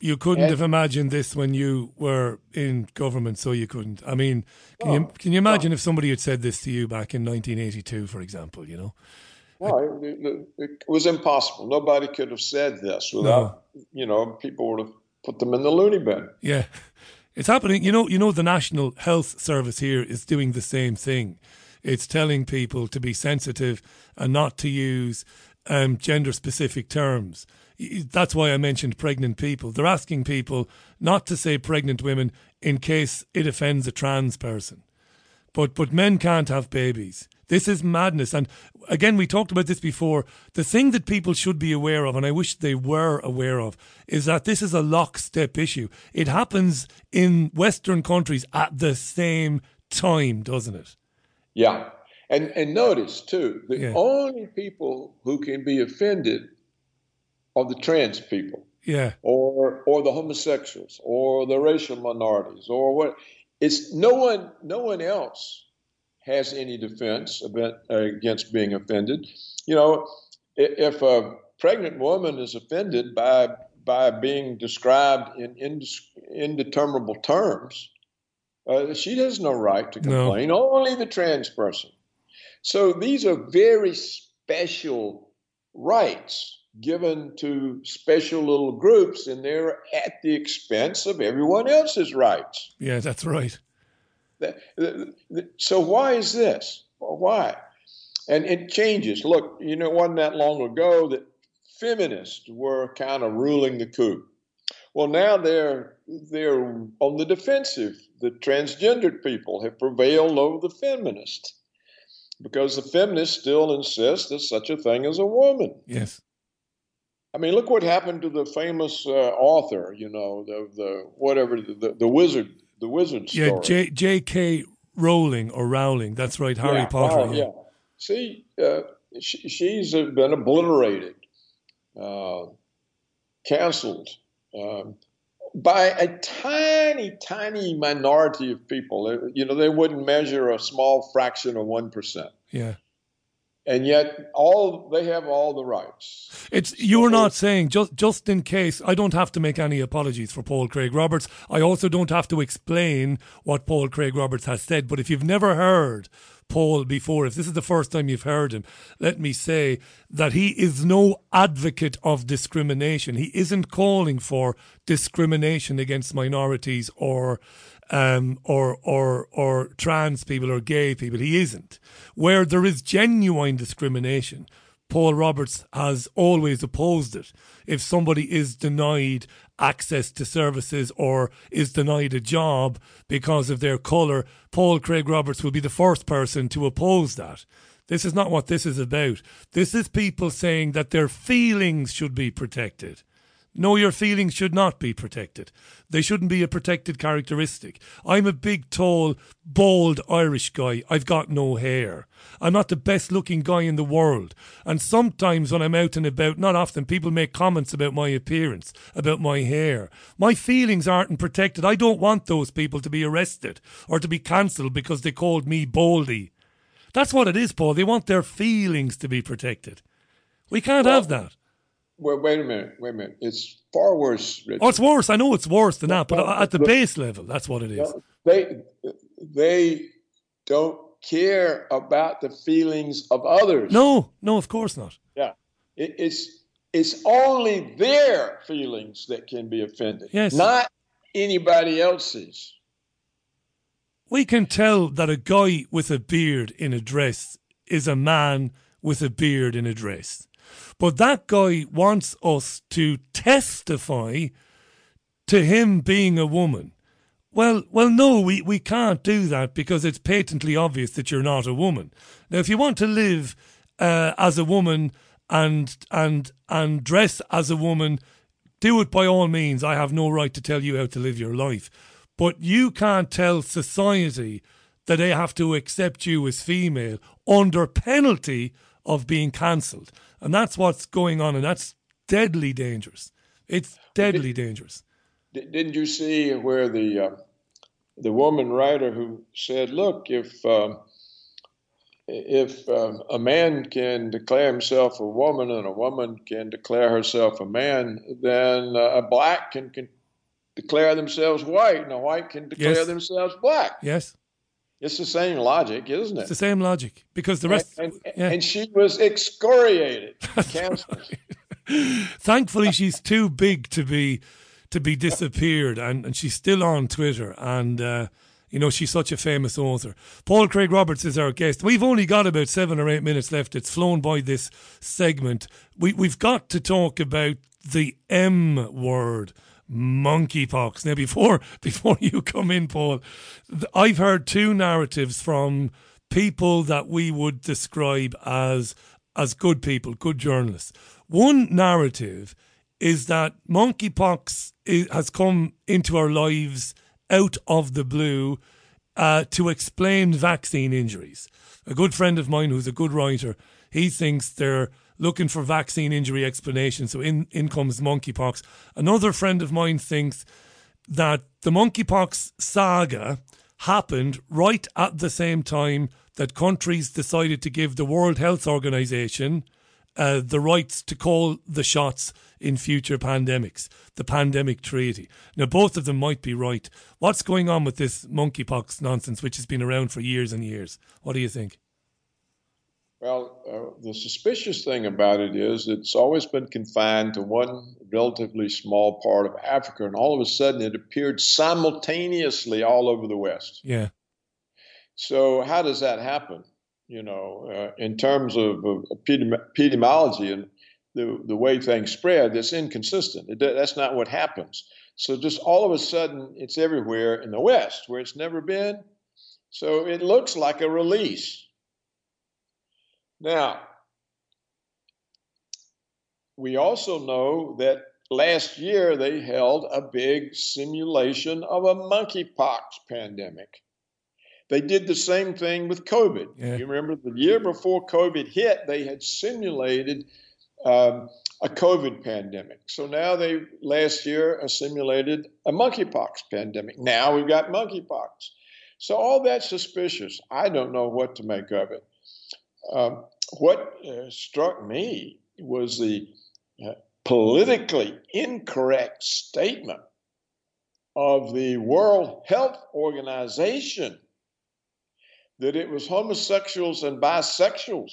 You couldn't And- have imagined this when you were in government, so you couldn't. I mean, can you can you imagine if somebody had said this to you back in 1982, for example? You know, No, it, it- it was impossible. Nobody could have said this without, you know, people would have put them in the loony bin. yeah, it's happening. You know, you know, the National Health Service here is doing the same thing. It's telling people to be sensitive and not to use um, gender-specific terms. That's why I mentioned pregnant people. They're asking people not to say pregnant women in case it offends a trans person. but but men can't have babies. This is madness. And again, we talked about this before. The thing that people should be aware of, and I wish they were aware of, is that this is a lockstep issue. It happens in Western countries at the same time, doesn't it? Yeah. And and notice too, the Yeah. only people who can be offended are the trans people Yeah. or or the homosexuals or the racial minorities or what it's no one no one else has any defense about, uh, against being offended. You know, if a pregnant woman is offended by by being described in indes- indeterminable terms, uh, she has no right to No. complain. Only the trans person. So these are very special rights given to special little groups, and they're at the expense of everyone else's rights. Yeah, that's right. That- th- th- So why is this? Why? And it changes. Look, you know, it wasn't that long ago that feminists were kind of ruling the coup. Well, now they're they're on the defensive. The transgendered people have prevailed over the feminists because the feminists still insist there's such a thing as a woman. Yes. I mean, look what happened to the famous uh, author, you know, the the whatever the, the wizard, the wizard story. Yeah, J J.K. Rowling or Rowling. That's right, Harry Yeah, Potter. oh, yeah. See, uh, she, she's uh, been obliterated, uh, canceled um, by a tiny, tiny minority of people. Uh, You know, they wouldn't measure a small fraction of one percent, yeah. and yet all they have all the rights. It's you're not saying just just in case I don't have to make any apologies for Paul Craig Roberts. I also don't have to explain what Paul Craig Roberts has said. But if you've never heard Paul before, if this is the first time you've heard him, let me say that he is no advocate of discrimination. He isn't calling for discrimination against minorities or um, or or or trans people or gay people. He isn't. Where there is genuine discrimination, Paul Roberts has always opposed it. If somebody is denied access to services or is denied a job because of their colour, Paul Craig Roberts will be the first person to oppose that. This is not what this is about. This is people saying that their feelings should be protected, No, your feelings should not be protected. They shouldn't be a protected characteristic. I'm a big, tall, bald Irish guy. I've got no hair. I'm not the best looking guy in the world. And sometimes when I'm out and about, not often, people make comments about my appearance, about my hair. My feelings aren't protected. I don't want those people to be arrested or to be cancelled because they called me Baldy. That's what it is, Paul. They want their feelings to be protected. We can't Well, have that. Well, wait a minute. Wait a minute. It's far worse, Richard. Oh, it's worse. I know it's worse than that, but Well, at the look- base level, that's what it is. No, they they don't care about the feelings of others. No, no, of course not. Yeah, it, it's it's only their feelings that can be offended. Yes. not anybody else's. We can tell that a guy with a beard in a dress is a man with a beard in a dress. But that guy wants us to testify to him being a woman. Well, well, no, we, we can't do that because it's patently obvious that you're not a woman. Now, if you want to live uh, as a woman and and and dress as a woman, do it by all means. I have no right to tell you how to live your life, but you can't tell society that they have to accept you as female under penalty of being cancelled, and that's what's going on, and that's deadly dangerous. It's deadly dangerous. Didn't you see where the uh, the woman writer who said, "Look, if um, if um, a man can declare himself a woman and a woman can declare herself a man, then uh, a black can, can declare themselves white, and a white can declare Yes. themselves black." Yes, It's the same logic, isn't it? it's the same logic because the rest. and, and, yeah. and she was excoriated. *laughs* Thankfully, she's too big to be to be disappeared, and, and she's still on Twitter. And uh, you know, she's such a famous author. Paul Craig Roberts is our guest. We've only got about seven or eight minutes left. It's flown by this segment. We we've got to talk about the M word. Monkeypox. Now, before *laughs* before you come in, Paul, I've heard two narratives from people that we would describe as as good people, good journalists. One narrative is that monkeypox has come into our lives out of the blue uh, to explain vaccine injuries. A good friend of mine who's a good writer, he thinks they're looking for vaccine injury explanation. So in, in comes monkeypox. Another friend of mine thinks that the monkeypox saga happened right at the same time that countries decided to give the World Health Organization uh, the rights to call the shots in future pandemics, the pandemic treaty. Now, both of them might be right. What's going on with this monkeypox nonsense, which has been around for years and years? What do you think? Well, uh, the suspicious thing about it is it's always been confined to one relatively small part of Africa, and all of a sudden it appeared simultaneously all over the West. Yeah. So, how does that happen? You know, uh, in terms of, of epidemi- epidemiology and the, the way things spread, it's inconsistent. It, that's not what happens. So, just all of a sudden, it's everywhere in the West where it's never been. So, it looks like a release. Now, we also know that last year they held a big simulation of a monkeypox pandemic. They did the same thing with COVID. Yeah. You remember the year before COVID hit, they had simulated um, a COVID pandemic. So now they last year uh, simulated a monkeypox pandemic. Now we've got monkeypox. So all that's suspicious. I don't know what to make of it. Um, what uh, struck me was the uh, politically incorrect statement of the World Health Organization that it was homosexuals and bisexuals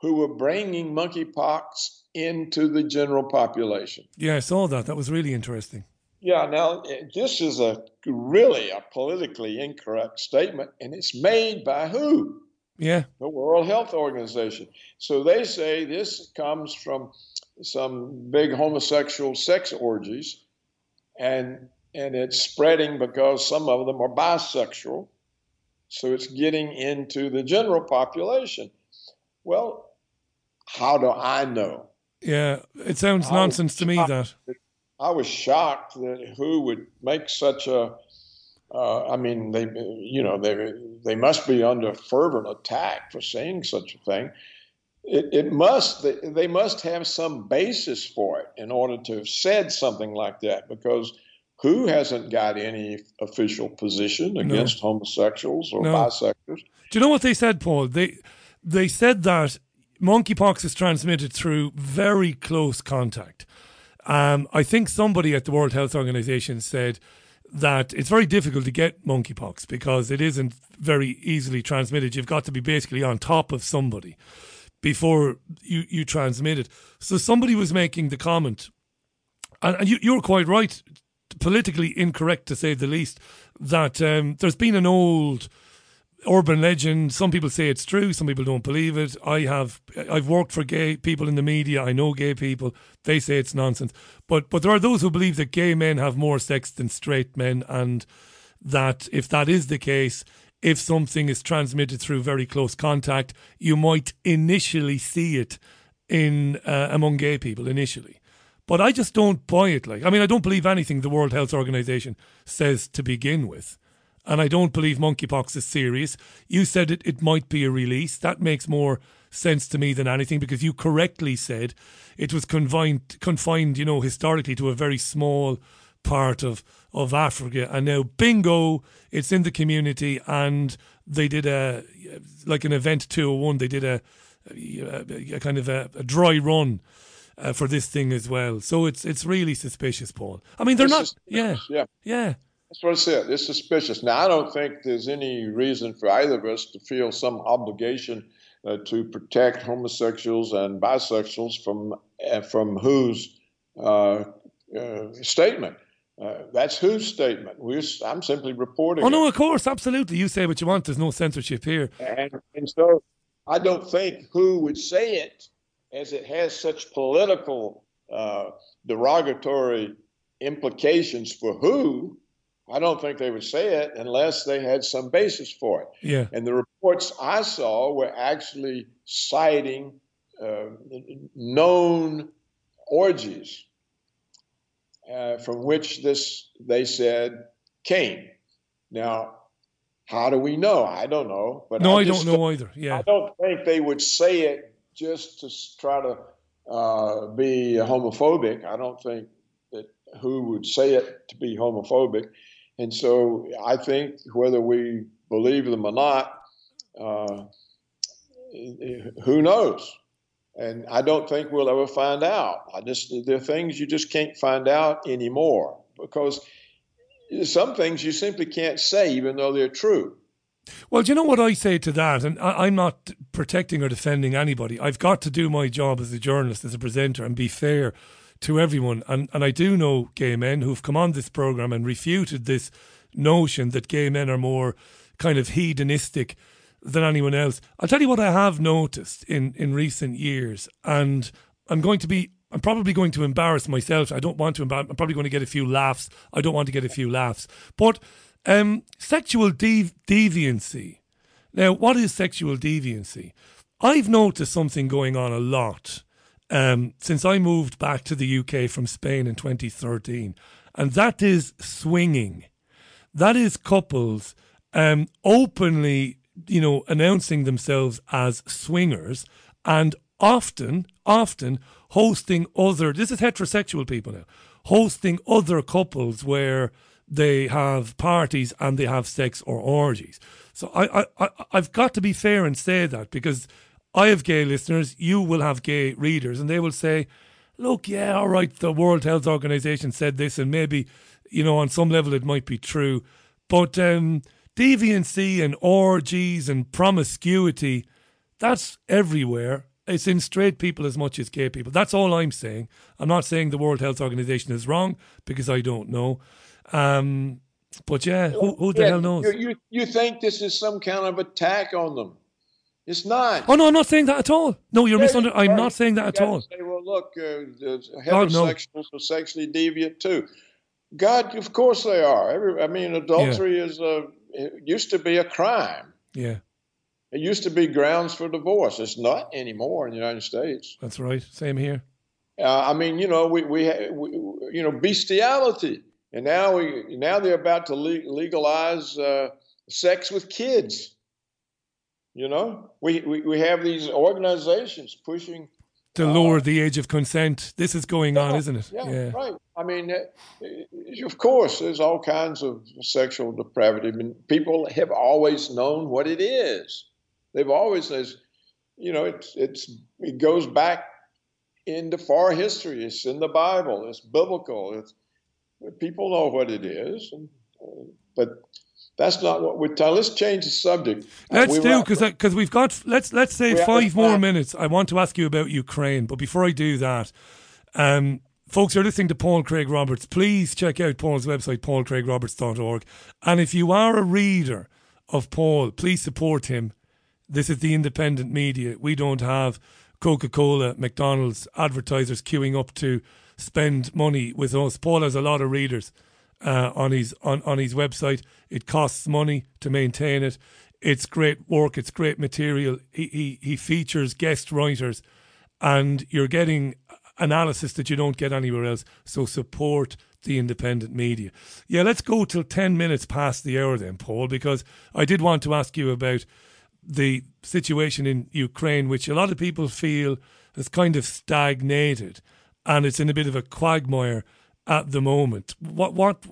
who were bringing monkeypox into the general population. Yeah, I saw that. That was really interesting. Yeah, now eh, this is a really a politically incorrect statement, and it's made by who? Yeah. the World Health Organization. So they say this comes from some big homosexual sex orgies, and and it's spreading because some of them are bisexual. So it's getting into the general population. Well, how do I know? Yeah. It sounds nonsense to me that. that- I was shocked that who would make such a. Uh, I mean, they, you know, they they must be under fervent attack for saying such a thing. It, it must they, they must have some basis for it in order to have said something like that because who hasn't got any official position against no. homosexuals or no. bisexuals? Do you know what they said, Paul? They they said that monkeypox is transmitted through very close contact. Um, I think somebody at the World Health Organization said that it's very difficult to get monkeypox because it isn't very easily transmitted. You've got to be basically on top of somebody before you, you transmit it. So somebody was making the comment, and, you, you're quite right, politically incorrect to say the least, that um, there's been an old urban legend. Some people say it's true. Some people don't believe it. I have. I've worked for gay people in the media. I know gay people. They say it's nonsense. But but there are those who believe that gay men have more sex than straight men, and that if that is the case, if something is transmitted through very close contact, you might initially see it in uh, among gay people initially. But I just don't buy it. Like, I mean, I don't believe anything the World Health Organization says to begin with and I don't believe monkeypox is serious. You said it, it might be a release. That makes more sense to me than anything because you correctly said it was confined, confined, you know, historically to a very small part of, of Africa. And now, bingo, it's in the community. And they did a, like an event 201, they did a, a, a kind of a, a dry run. Uh, for this thing as well, so it's it's really suspicious, Paul. I mean, they're not. Yeah, yeah, yeah. That's what I said. It's suspicious. Now, I don't think there's any reason for either of us to feel some obligation uh, to protect homosexuals and bisexuals from uh, from whose uh, uh statement. Uh, that's whose statement. We're, I'm simply reporting. Oh no, it. of course, absolutely. You say what you want. There's no censorship here. And, and so, I don't think who would say it, as it has such political uh, derogatory implications for who I don't think they would say it unless they had some basis for it. Yeah. And the reports I saw were actually citing uh, known orgies uh, from which this, they said, came. Now, how do we know? I don't know. But no, I, I don't know either. Yeah. I don't think they would say it just to try to uh, be homophobic. I don't think that who would say it to be homophobic. And so I think whether we believe them or not, uh, who knows? And I don't think we'll ever find out. I just there are things you just can't find out anymore because some things you simply can't say even though they're true. Well, do you know what I say to that? And I, am not protecting or defending anybody. I've got to do my job as a journalist, as a presenter, and be fair to everyone. And, and I do know gay men who've come on this program and refuted this notion that gay men are more kind of hedonistic than anyone else. I'll tell you what I have noticed in, in recent years, and I'm going to be I'm probably going to embarrass myself. I don't want to embarrass. I'm probably going to get a few laughs. I don't want to get a few laughs. But um, sexual dev- deviancy. Now, what is sexual deviancy? I've noticed something going on a lot um, since I moved back to the UK from Spain in 2013, and that is swinging. That is couples um, openly, you know, announcing themselves as swingers and often, often hosting other, this is heterosexual people now, hosting other couples where they have parties and they have sex or orgies. So I, I, I, I've got to be fair and say that because I have gay listeners, you will have gay readers, and they will say, look, yeah, all right, the World Health Organization said this, and maybe, you know, on some level it might be true. But um, deviancy and orgies and promiscuity, that's everywhere. It's in straight people as much as gay people. That's all I'm saying. I'm not saying the World Health Organization is wrong because I don't know. Um, but yeah, who, who the yeah, hell knows? You, you, you think this is some kind of attack on them? It's not. Oh no, I'm not saying that at all. No, you're yeah, misunderstanding. I'm not saying that at all. Say, well, look, uh, heterosexuals no. are sexually deviant too. God, of course they are. Every, I mean, adultery yeah. is a used to be a crime. Yeah. It used to be grounds for divorce. It's not anymore in the United States. That's right. Same here. Uh, I mean, you know, we, we, we, you know, bestiality, and now we now they're about to le- legalize uh, sex with kids. You know, we, we, we have these organizations pushing to lower the age of consent. This is going yeah, on, isn't it? Yeah, yeah. right. I mean, uh, of course, there's all kinds of sexual depravity. I mean, people have always known what it is. They've always, as you know, it's it's it goes back into far history. It's in the Bible. It's biblical. It's people know what it is, and, uh, but that's not what we're talking. Let's change the subject. Let's we do because because we've got let's let's say five more minutes. I want to ask you about Ukraine, but before I do that, um, folks are listening to Paul Craig Roberts. Please check out Paul's website, paulcraigroberts.org, and if you are a reader of Paul, please support him. This is the independent media. We don't have Coca Cola, McDonald's advertisers queuing up to spend money with us. Paul has a lot of readers uh, on his on, on his website. It costs money to maintain it. It's great work. It's great material. He he, he features guest writers, and you're getting analysis that you don't get anywhere else. So support the independent media. Yeah, let's go till ten minutes past the hour then, Paul, because I did want to ask you about the situation in Ukraine, which a lot of people feel has kind of stagnated and it's in a bit of a quagmire at the moment. What what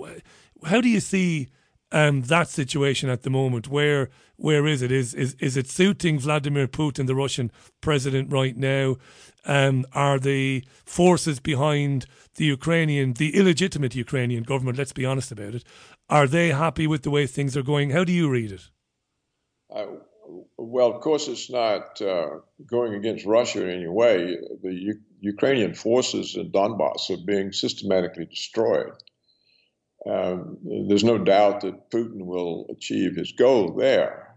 how do you see um, that situation at the moment? Where where is it? Is is is it suiting Vladimir Putin, the Russian president, right now? Um, are the forces behind the Ukrainian, the illegitimate Ukrainian government? Let's be honest about it. Are they happy with the way things are going? How do you read it? Uh, well, of course, it's not uh, going against Russia in any way. The Ukrainian forces in Donbass are being systematically destroyed. Um, there's no doubt that Putin will achieve his goal there.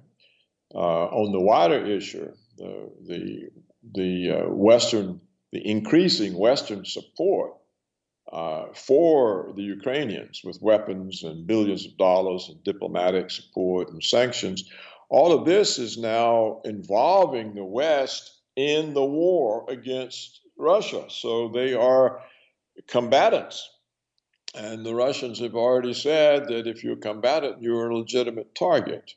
Uh, on the wider issue, uh, the the uh, Western, the increasing Western support uh, for the Ukrainians with weapons and billions of dollars and diplomatic support and sanctions all of this is now involving the West in the war against Russia. So they are combatants. And the Russians have already said that if you're a combatant, you're a legitimate target.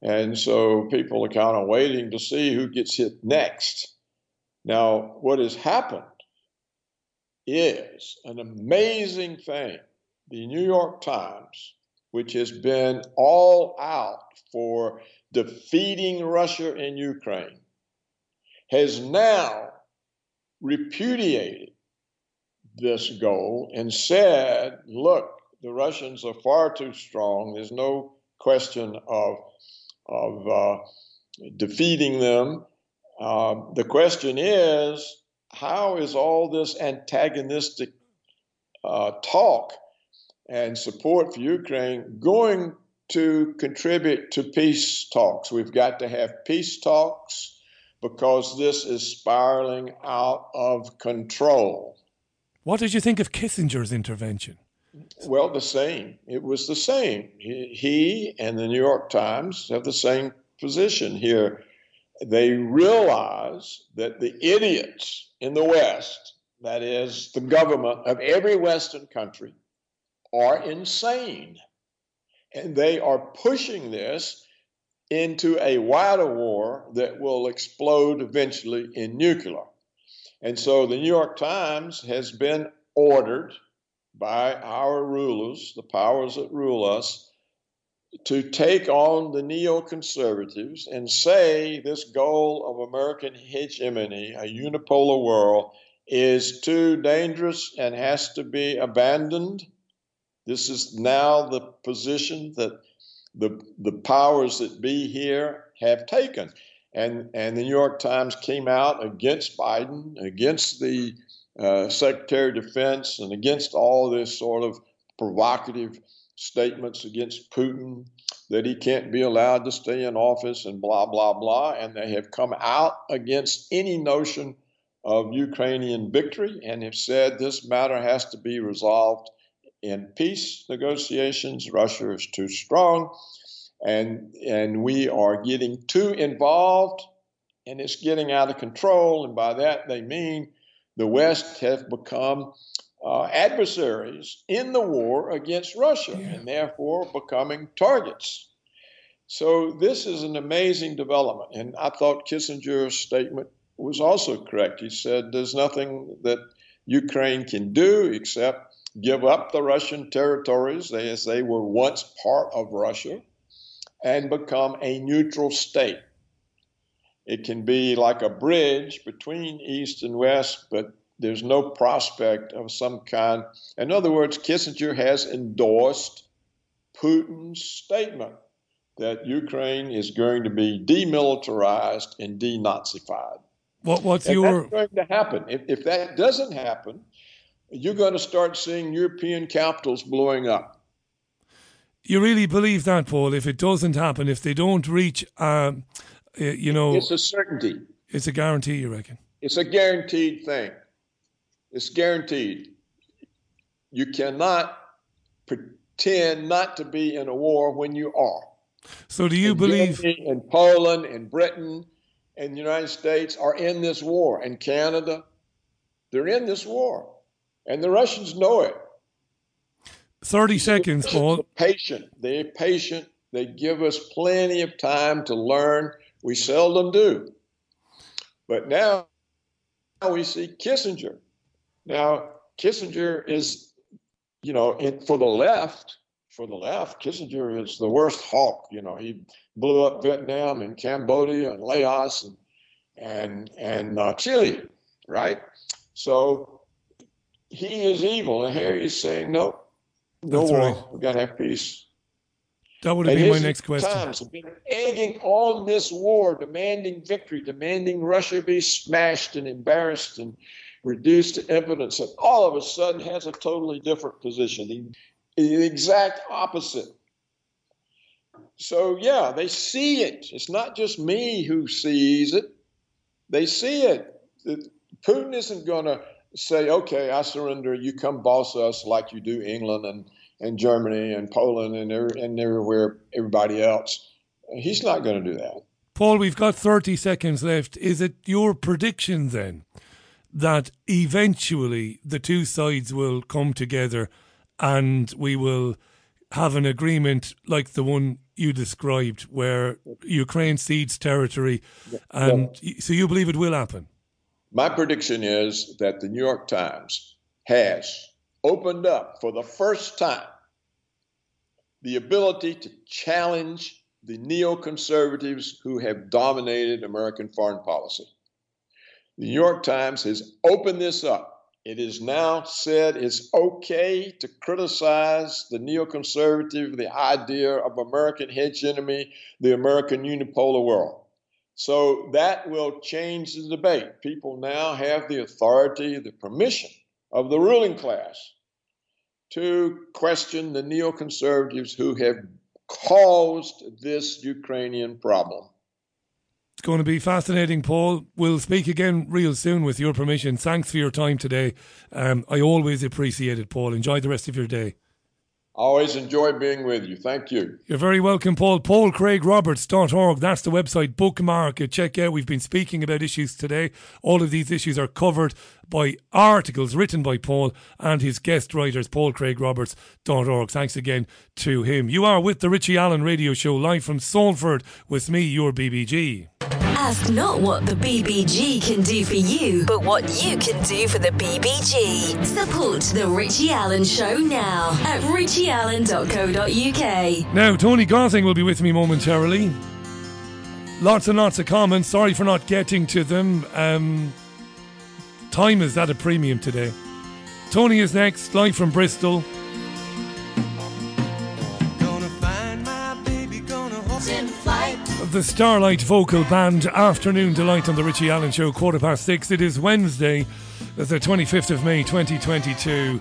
And so people are kind of waiting to see who gets hit next. Now, what has happened is an amazing thing. The New York Times which has been all out for defeating Russia in Ukraine, has now repudiated this goal and said, look, the Russians are far too strong. There's no question of, of uh, defeating them. Uh, the question is, how is all this antagonistic uh, talk and support for Ukraine going to contribute to peace talks. We've got to have peace talks because this is spiraling out of control. What did you think of Kissinger's intervention? Well, the same. It was the same. He, and the New York Times have the same position here. They realize that the idiots in the West, that is, the government of every Western country, are insane. And they are pushing this into a wider war that will explode eventually in nuclear. And so the New York Times has been ordered by our rulers, the powers that rule us, to take on the neoconservatives and say this goal of American hegemony, a unipolar world, is too dangerous and has to be abandoned this is now the position that the, the powers that be here have taken. And, and the New York Times came out against Biden, against the uh, Secretary of Defense, and against all this sort of provocative statements against Putin that he can't be allowed to stay in office and blah, blah, blah. And they have come out against any notion of Ukrainian victory and have said this matter has to be resolved in peace negotiations, Russia is too strong, and and we are getting too involved, and it's getting out of control. And by that they mean the West have become uh, adversaries in the war against Russia yeah. and therefore becoming targets. So this is an amazing development. And I thought Kissinger's statement was also correct. He said there's nothing that Ukraine can do except give up the Russian territories as they were once part of Russia and become a neutral state. It can be like a bridge between East and West, but there's no prospect of some kind. In other words, Kissinger has endorsed Putin's statement that Ukraine is going to be demilitarized and denazified. What, what's and your that's going to happen? If, if that doesn't happen, you're going to start seeing European capitals blowing up. You really believe that, Paul? If it doesn't happen, if they don't reach, um, you know, it's a certainty. It's a guarantee. You reckon? It's a guaranteed thing. It's guaranteed. You cannot pretend not to be in a war when you are. So, do you and believe? Germany and Poland and Britain and the United States are in this war, and Canada, they're in this war, and the Russians know it. Thirty seconds, Paul. Patient. They're patient. They give us plenty of time to learn. We seldom do. But now now we see Kissinger now, Kissinger is, you know, in, for the left, for the left, Kissinger is the worst hawk. You know, he blew up Vietnam and Cambodia and Laos and and and uh, Chile, right? So he is evil, and here he's saying, no, no That's war. right. We got to have peace. That would have been my next question. Times have been egging on this war, demanding victory, demanding Russia be smashed and embarrassed and reduced to evidence, and all of a sudden has a totally different position, the, the exact opposite. So, yeah, they see it. It's not just me who sees it, they see it. Putin isn't going to say, okay, I surrender, you come boss us like you do England and, and Germany and Poland and, and everywhere, everybody else. He's not going to do that. Paul, we've got 30 seconds left. Is it your prediction then that eventually the two sides will come together and we will have an agreement like the one you described where Ukraine cedes territory and yeah. so you believe it will happen my prediction is that the New York Times has opened up for the first time the ability to challenge the neoconservatives who have dominated American foreign policy the New York Times has opened this up. It is now said it's okay to criticize the neoconservative, the idea of American hegemony, the American unipolar world. So that will change the debate. People now have the authority, the permission of the ruling class to question the neoconservatives who have caused this Ukrainian problem. It's going to be fascinating, Paul. We'll speak again real soon with your permission. Thanks for your time today. Um, I always appreciate it, Paul. Enjoy the rest of your day. Always enjoy being with you. Thank you. You're very welcome, Paul. PaulCraigRoberts.org. That's the website. Bookmark it. Check out. We've been speaking about issues today. All of these issues are covered by articles written by Paul and his guest writers, paulcraigroberts.org. Thanks again to him. You are with the Richie Allen Radio Show live from Salford with me, your BBG. Ask not what the BBG can do for you, but what you can do for the BBG. Support the Richie Allen Show now at richieallen.co.uk. Now, Tony Gosling will be with me momentarily. Lots and lots of comments. Sorry for not getting to them. Um, time is at a premium today. Tony is next, live from Bristol. The Starland Vocal Band Afternoon Delight on the Richie Allen Show, quarter past six. It is Wednesday, the 25th of May, 2022.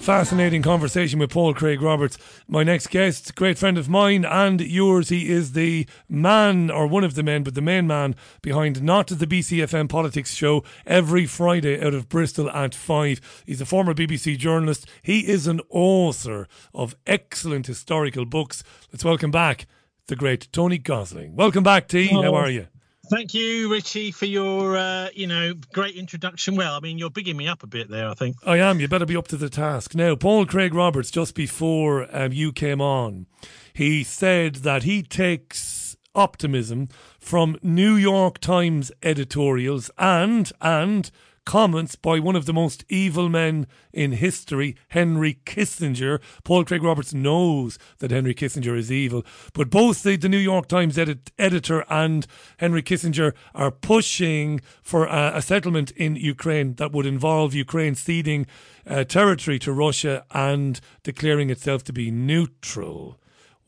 Fascinating conversation with Paul Craig Roberts, my next guest, great friend of mine and yours. He is the man, or one of the men, but the main man behind not the BCFM politics show every Friday out of Bristol at five. He's a former BBC journalist. He is an author of excellent historical books. Let's welcome back the great Tony Gosling. Welcome back, T. How are you? Thank you, Richie, for your uh, you know great introduction. Well, I mean, you're bigging me up a bit there. I think I am. You better be up to the task now. Paul Craig Roberts, just before um, you came on, he said that he takes optimism from New York Times editorials and and comments by one of the most evil men in history, Henry Kissinger. Paul Craig Roberts knows that Henry Kissinger is evil, but both the, the New York Times edit, editor and Henry Kissinger are pushing for a, settlement in Ukraine that would involve Ukraine ceding uh, territory to Russia and declaring itself to be neutral.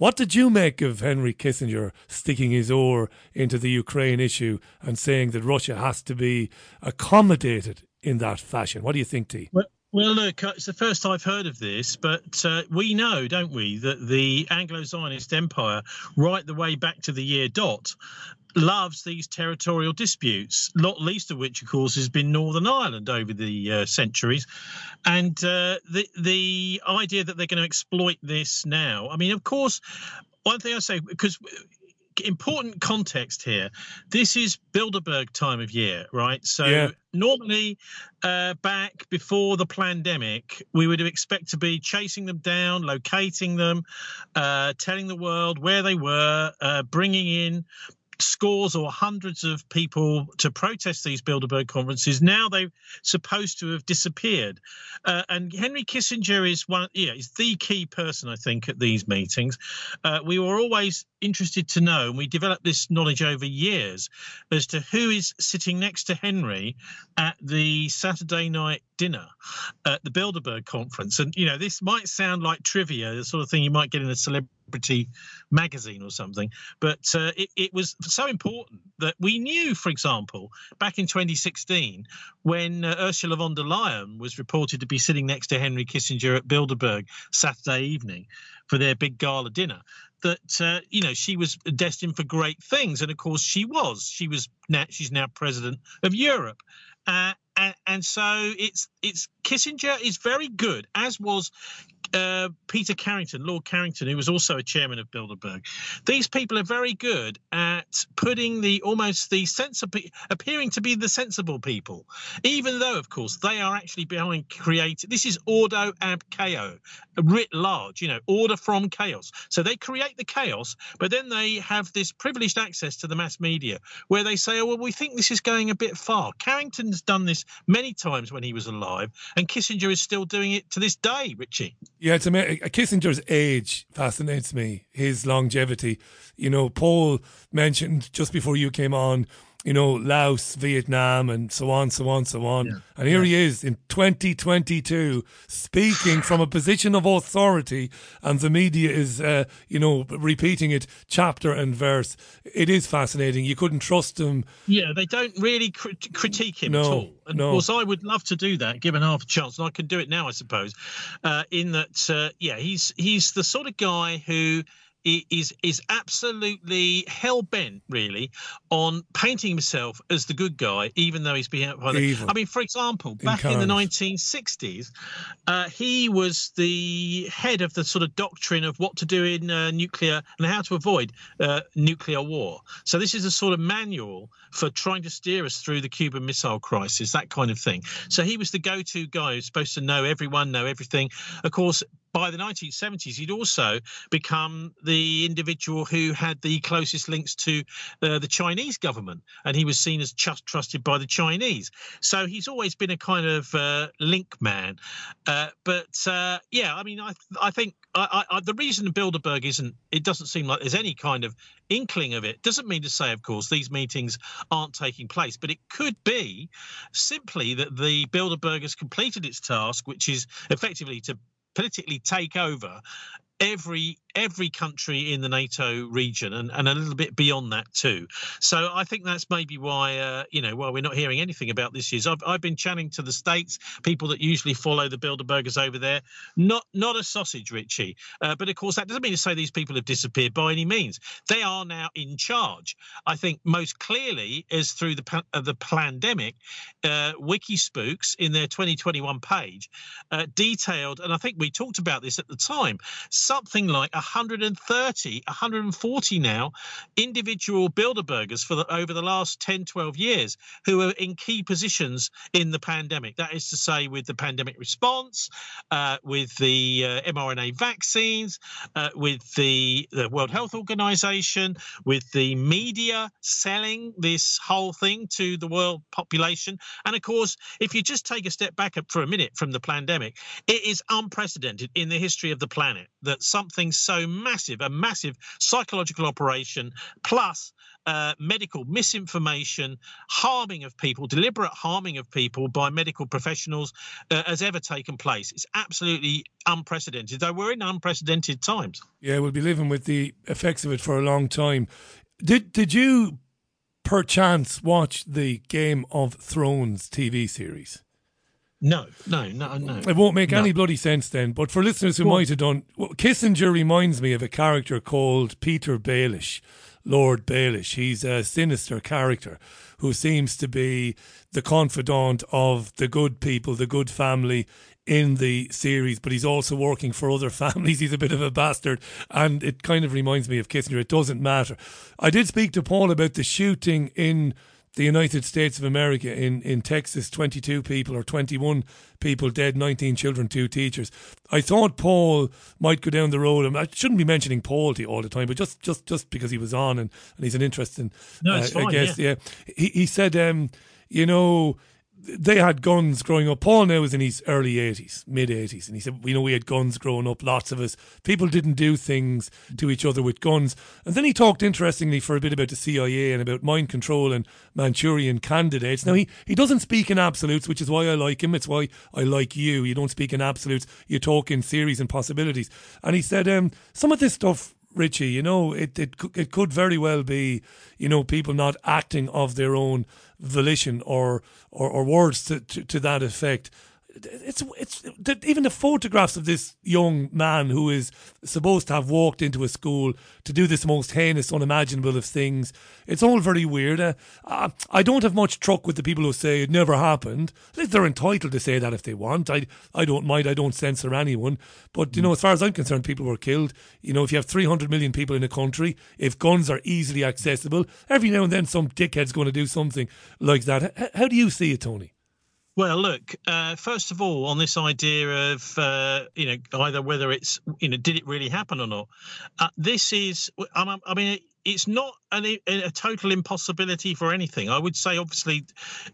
What did you make of Henry Kissinger sticking his oar into the Ukraine issue and saying that Russia has to be accommodated in that fashion? What do you think, T? Well, well, look, uh, it's the first I've heard of this, but uh, we know, don't we, that the Anglo Zionist Empire, right the way back to the year dot, loves these territorial disputes, not least of which, of course, has been Northern Ireland over the uh, centuries. And uh, the the idea that they're going to exploit this now, I mean, of course, one thing I say, because important context here. This is Bilderberg time of year, right? So yeah. normally, uh, back before the pandemic, we would expect to be chasing them down, locating them, uh, telling the world where they were, uh, bringing in scores or hundreds of people to protest these Bilderberg conferences. Now they're supposed to have disappeared. Uh, and Henry Kissinger is one, yeah, is the key person, I think, at these meetings. Uh, we were always interested to know, and we developed this knowledge over years, as to who is sitting next to Henry at the Saturday night dinner at the Bilderberg conference. And, you know, this might sound like trivia, the sort of thing you might get in a celebrity magazine or something, but uh, it, it was so important that we knew, for example, back in 2016, when uh, Ursula von der Leyen was reported to be sitting next to Henry Kissinger at Bilderberg Saturday evening for their big gala dinner that uh, you know she was destined for great things, and of course she was. She was now she's now president of Europe, uh, and, and, so it's it's Kissinger is very good, as was uh, Peter Carrington, Lord Carrington, who was also a chairman of Bilderberg. These people are very good at putting the almost the sensible, appearing to be the sensible people, even though, of course, they are actually behind creating. This is ordo ab chaos, writ large. You know, order from chaos. So they create the chaos, but then they have this privileged access to the mass media, where they say, "Oh, well, we think this is going a bit far." Carrington's done this many times when he was alive, and Kissinger is still doing it to this day. Richie. Yeah, it's amazing. Uh, Kissinger's age fascinates me. His longevity. You know, Paul mentioned just before you came on you know, Laos, Vietnam, and so on, so on, so on. Yeah. And here yeah. he is in 2022 speaking from a position of authority, and the media is, uh, you know, repeating it chapter and verse. It is fascinating. You couldn't trust him. Yeah, they don't really crit- critique him no, at all. And no. of course, I would love to do that, given half a chance, and I can do it now, I suppose. Uh, in that, uh, yeah, he's he's the sort of guy who is is absolutely hell bent, really, on painting himself as the good guy, even though he's being. The, I mean, for example, back in, in the 1960s, uh, he was the head of the sort of doctrine of what to do in uh, nuclear and how to avoid uh, nuclear war. So this is a sort of manual for trying to steer us through the Cuban Missile Crisis, that kind of thing. So he was the go-to guy who's supposed to know everyone, know everything. Of course, by the 1970s, he'd also become the individual who had the closest links to uh, the Chinese government, and he was seen as just trusted by the Chinese. So he's always been a kind of uh, link man. Uh, but uh, yeah, I mean, I I think I, I, the reason Bilderberg isn't, it doesn't seem like there's any kind of inkling of it. Doesn't mean to say, of course, these meetings aren't taking place, but it could be simply that the Bilderberg has completed its task, which is effectively to politically take over every every country in the NATO region and, and a little bit beyond that too. So I think that's maybe why uh, you know why we're not hearing anything about this year's. I've, I've been chatting to the states, people that usually follow the Bilderbergers over there. Not not a sausage, Richie. Uh, but of course that doesn't mean to say these people have disappeared by any means. They are now in charge. I think most clearly is through the uh, the pandemic. Uh, Wikispooks in their 2021 page uh, detailed, and I think we talked about this at the time something like 130, 140 now individual Bilderbergers for the, over the last 10, 12 years who are in key positions in the pandemic. That is to say, with the pandemic response, uh, with the uh, mRNA vaccines, uh, with the, the World Health Organization, with the media selling this whole thing to the world population. And of course, if you just take a step back for a minute from the pandemic, it is unprecedented in the history of the planet that something so massive, a massive psychological operation, plus uh, medical misinformation, harming of people, deliberate harming of people by medical professionals uh, has ever taken place. It's absolutely unprecedented, though we're in unprecedented times. Yeah, we'll be living with the effects of it for a long time. Did did you perchance watch the Game of Thrones TV series? No, no, no, no. It won't make no. any bloody sense then. But for listeners who might have done, well, Kissinger reminds me of a character called Petyr Baelish, Lord Baelish. He's a sinister character who seems to be the confidant of the good people, the good family in the series, but he's also working for other *laughs* families. He's a bit of a bastard, and it kind of reminds me of Kissinger. It doesn't matter. I did speak to Paul about the shooting in the United States of America in, in Texas, 22 people or 21 people dead, 19 children, two teachers. I thought Paul might go down the road. I, shouldn't be mentioning Paul to you all the time, but just just just because he was on and, and he's an interesting no, uh, fine, I guess, yeah. yeah. He, he said, um, you know, they had guns growing up. Paul now is in his early 80s, mid 80s. And he said, you know, we had guns growing up, lots of us. People didn't do things to each other with guns. And then he talked interestingly for a bit about the CIA and about mind control and Manchurian candidates. Now, he, he doesn't speak in absolutes, which is why I like him. It's why I like you. You don't speak in absolutes, you talk in theories and possibilities. And he said, um, some of this stuff Richie, you know, it, it it could very well be, you know, people not acting of their own volition or or, or words to, to, to that effect it's it's even the photographs of this young man who is supposed to have walked into a school to do this most heinous, unimaginable of things. It's all very weird. Uh, I don't have much truck with the people who say it never happened. They're entitled to say that if they want. I I don't mind. I don't censor anyone. But you know, as far as I'm concerned, people were killed. You know, if you have 300 million people in a country, if guns are easily accessible, every now and then some dickhead's going to do something like that. H- how do you see it, Tony? Well, look. Uh, first of all, on this idea of uh, you know either whether it's you know did it really happen or not, uh, this is. I mean, it's not an, a total impossibility for anything. I would say, obviously,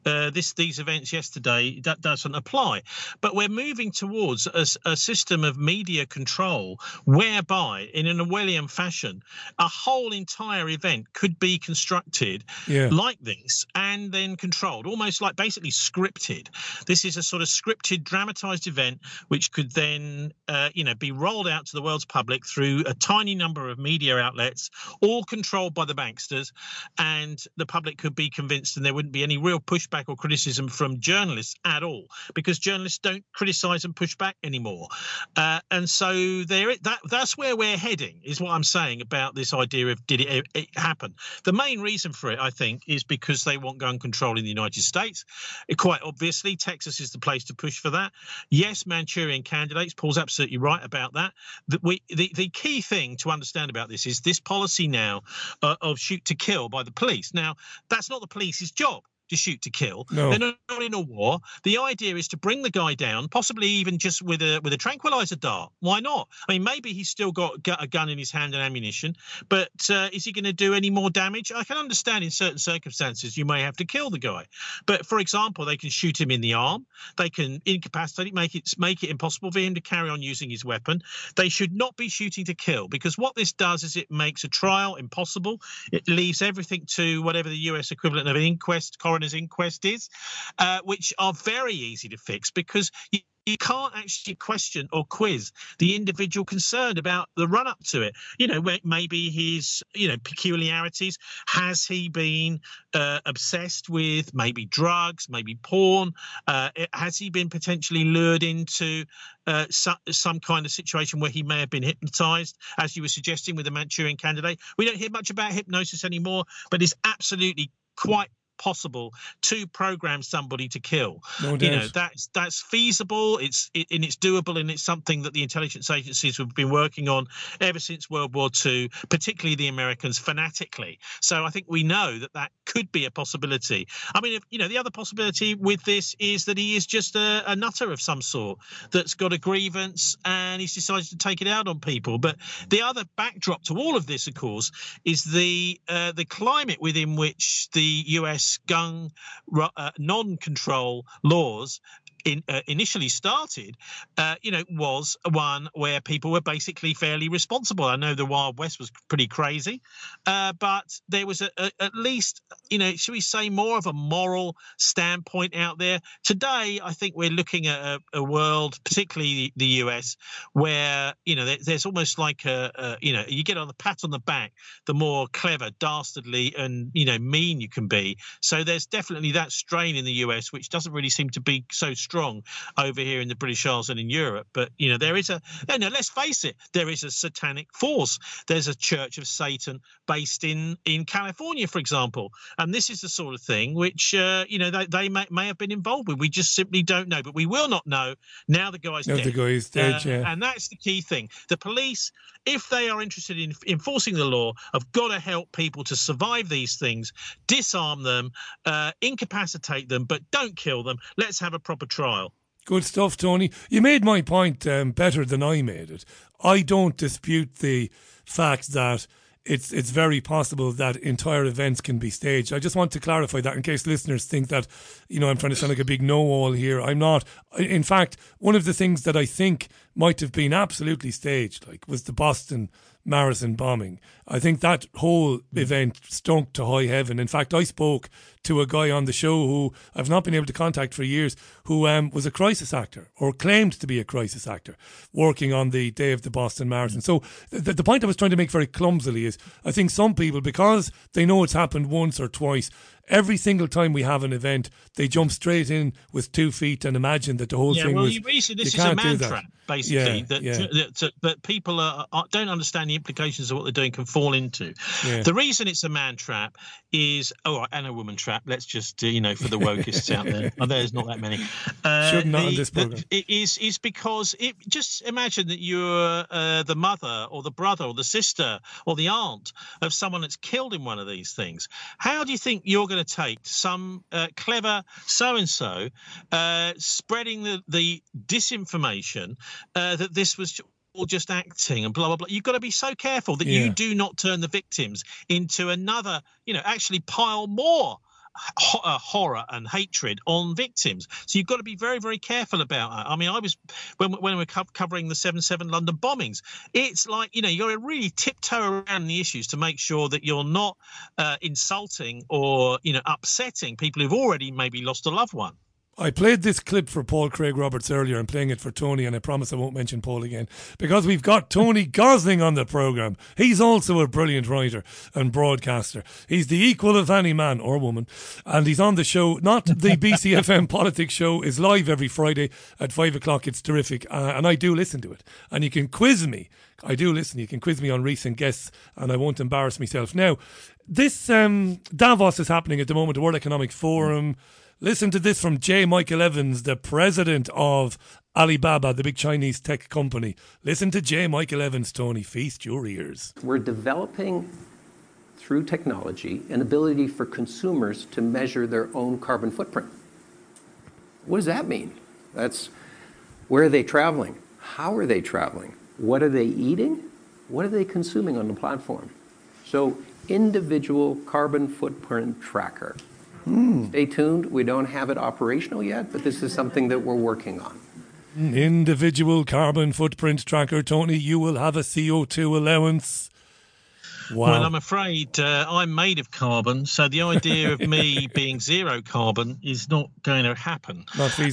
uh, this these events yesterday that doesn't apply, but we're moving towards a, a, system of media control whereby, in an Orwellian fashion, a whole entire event could be constructed yeah. like this and then controlled, almost like basically scripted. This is a sort of scripted, dramatized event which could then, uh, you know, be rolled out to the world's public through a tiny number of media outlets, all controlled by the banksters, and the public could be convinced, and there wouldn't be any real pushback or criticism from journalists at all, because journalists don't criticise and push back anymore. Uh, and so there, that that's where we're heading, is what I'm saying about this idea of did it, it happen. The main reason for it, I think, is because they want gun control in the United States. It, quite obviously, Texas is the place to push for that. Yes, Manchurian candidates. Paul's absolutely right about that. That we the, the key thing to understand about this is this policy now uh, of shoot to kill by the police. Now, that's not the police's job to shoot to kill. No. They're not in a war. The idea is to bring the guy down, possibly even just with a with a tranquilizer dart. Why not? I mean, maybe he's still got a gun in his hand and ammunition, but uh, is he going to do any more damage? I can understand in certain circumstances you may have to kill the guy, but for example, they can shoot him in the arm. They can incapacitate it, make it make it impossible for him to carry on using his weapon. They should not be shooting to kill because what this does is it makes a trial impossible. It leaves everything to whatever the U.S. equivalent of an inquest coroner's inquest is, uh, which are very easy to fix because you, you can't actually question or quiz the individual concerned about the run up to it. You know, maybe his, you know, peculiarities. Has he been uh, obsessed with maybe drugs, maybe porn? Uh, has he been potentially lured into uh, some, some kind of situation where he may have been hypnotized, as you were suggesting with the Manchurian candidate? We don't hear much about hypnosis anymore, but it's absolutely quite possible to program somebody to kill. No you know that's that's feasible. It's it, and it's doable, and it's something that the intelligence agencies have been working on ever since World War II, particularly the Americans fanatically. So I think we know that that could be a possibility. I mean, if, you know, the other possibility with this is that he is just a, a nutter of some sort that's got a grievance and he's decided to take it out on people. But the other backdrop to all of this, of course, is the uh, the climate within which the U.S. ru- uh, non-control laws in, uh, initially started, uh, you know, was one where people were basically fairly responsible. I know the Wild West was pretty crazy, uh, but there was a, a, at least, you know, should we say, more of a moral standpoint out there. Today, I think we're looking at a, a world, particularly the, US, where you know there, there's almost like a, a, you know, you get on the pat on the back, the more clever, dastardly, and you know, mean you can be. So there's definitely that strain in the US, which doesn't really seem to be so strong over here in the British Isles and in Europe. But you know, there is a no, no, let's face it, there is a satanic force. There's a Church of Satan based in in California, for example, and this is the sort of thing which uh, you know they, they may, may have been involved with. We just simply don't know, but we will not know now. The guy's Now dead. the guy's dead, Uh, yeah. and that's the key thing. The police, if they are interested in enforcing the law, have got to help people to survive these things, disarm them, uh, incapacitate them, but don't kill them. Let's have a proper trial. Good stuff, Tony. You made my point um, better than I made it. I don't dispute the fact that it's it's very possible that entire events can be staged. I just want to clarify that in case listeners think that you know I'm trying to sound like a big know-all here. I'm not. In fact, one of the things that I think might have been absolutely staged, like, was the Boston Marathon bombing. I think that whole event stunk to high heaven. In fact, I spoke to a guy on the show who I've not been able to contact for years, who um, was a crisis actor or claimed to be a crisis actor, working on the day of the Boston Marathon. So the, the point I was trying to make very clumsily is, I think some people, because they know it's happened once or twice, every single time we have an event, they jump straight in with two feet and imagine that the whole yeah, thing well, was. you you this is a man trap, basically, Yeah, that, yeah. that, that people are, are, don't understand the implications of what they're doing can fall into. Yeah. The reason it's a man trap is, oh, right, and a woman trap. Let's just, you know, for the wokists out there, *laughs* oh, there's not that many. Uh, Should not on the- this the- programme. it is is because it just imagine that you're uh, the mother or the brother or the sister or the aunt of someone that's killed in one of these things. How do you think you're going to take some uh, clever so and so spreading the the disinformation uh, that this was? All just acting and blah blah blah. You've got to be so careful that Yeah. you do not turn the victims into another, you know, actually pile more ho- uh, horror and hatred on victims. So you've got to be very, very careful about that. I mean, I was when when we were co- covering the seven seven London bombings. It's like you know you got to really tiptoe around the issues to make sure that you're not uh, insulting or you know upsetting people who've already maybe lost a loved one. I played this clip for Paul Craig Roberts earlier. I'm playing it for Tony, and I promise I won't mention Paul again because we've got Tony *laughs* Gosling on the programme. He's also a brilliant writer and broadcaster. He's the equal of any man or woman, and he's on the show. Not the *laughs* BCFM Politics Show is live every Friday at five o'clock. It's terrific, uh, and I do listen to it. And you can quiz me. I do listen. You can quiz me on recent guests, and I won't embarrass myself. Now, this um, Davos is happening at the moment. The World Economic Forum. Listen to this from J. Michael Evans, the president of Alibaba, the big Chinese tech company. Listen to J. Michael Evans, Tony. Feast your ears. We're developing through technology an ability for consumers to measure their own carbon footprint. What does that mean? That's where are they traveling? How are they traveling? What are they eating? What are they consuming on the platform? So, individual carbon footprint tracker. Hmm. Stay tuned. We don't have it operational yet, but this is something that we're working on. Individual carbon footprint tracker, Tony. You will have a CO2 allowance. Wow. Well, I'm afraid uh, I'm made of carbon, so the idea of me *laughs* being zero carbon is not going to happen.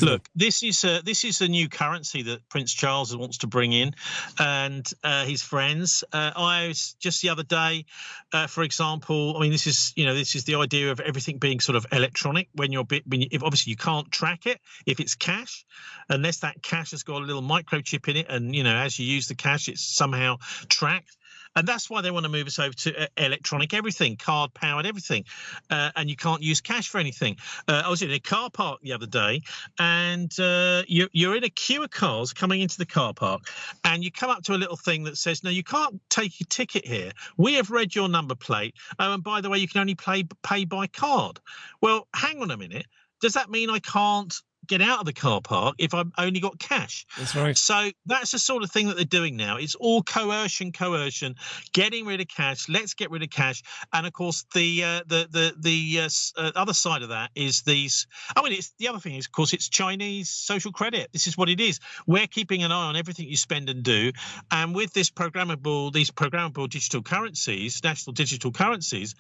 Look, this is a, this is a new currency that Prince Charles wants to bring in, and uh, his friends. Uh, I was just the other day, uh, for example. I mean, this is you know this is the idea of everything being sort of electronic. When you're bit, when you, if obviously you can't track it if it's cash, unless that cash has got a little microchip in it, and you know as you use the cash, it's somehow tracked. And that's why they want to move us over to uh, electronic everything, card powered everything, uh, and you can't use cash for anything. Uh, I was in a car park the other day, and uh, you're, you're in a queue of cars coming into the car park, and you come up to a little thing that says, "No, you can't take your ticket here. We have read your number plate. Oh, and by the way, you can only pay pay by card." Well, hang on a minute. Does that mean I can't get out of the car park if I've only got cash. That's right. So that's the sort of thing that they're doing now. It's all coercion, coercion, getting rid of cash. Let's get rid of cash. And of course, the uh, the the the uh, uh, other side of that is these. I mean, it's the other thing is, of course, it's Chinese social credit. This is what it is. We're keeping an eye on everything you spend and do. And with this programmable, these programmable digital currencies, national digital currencies,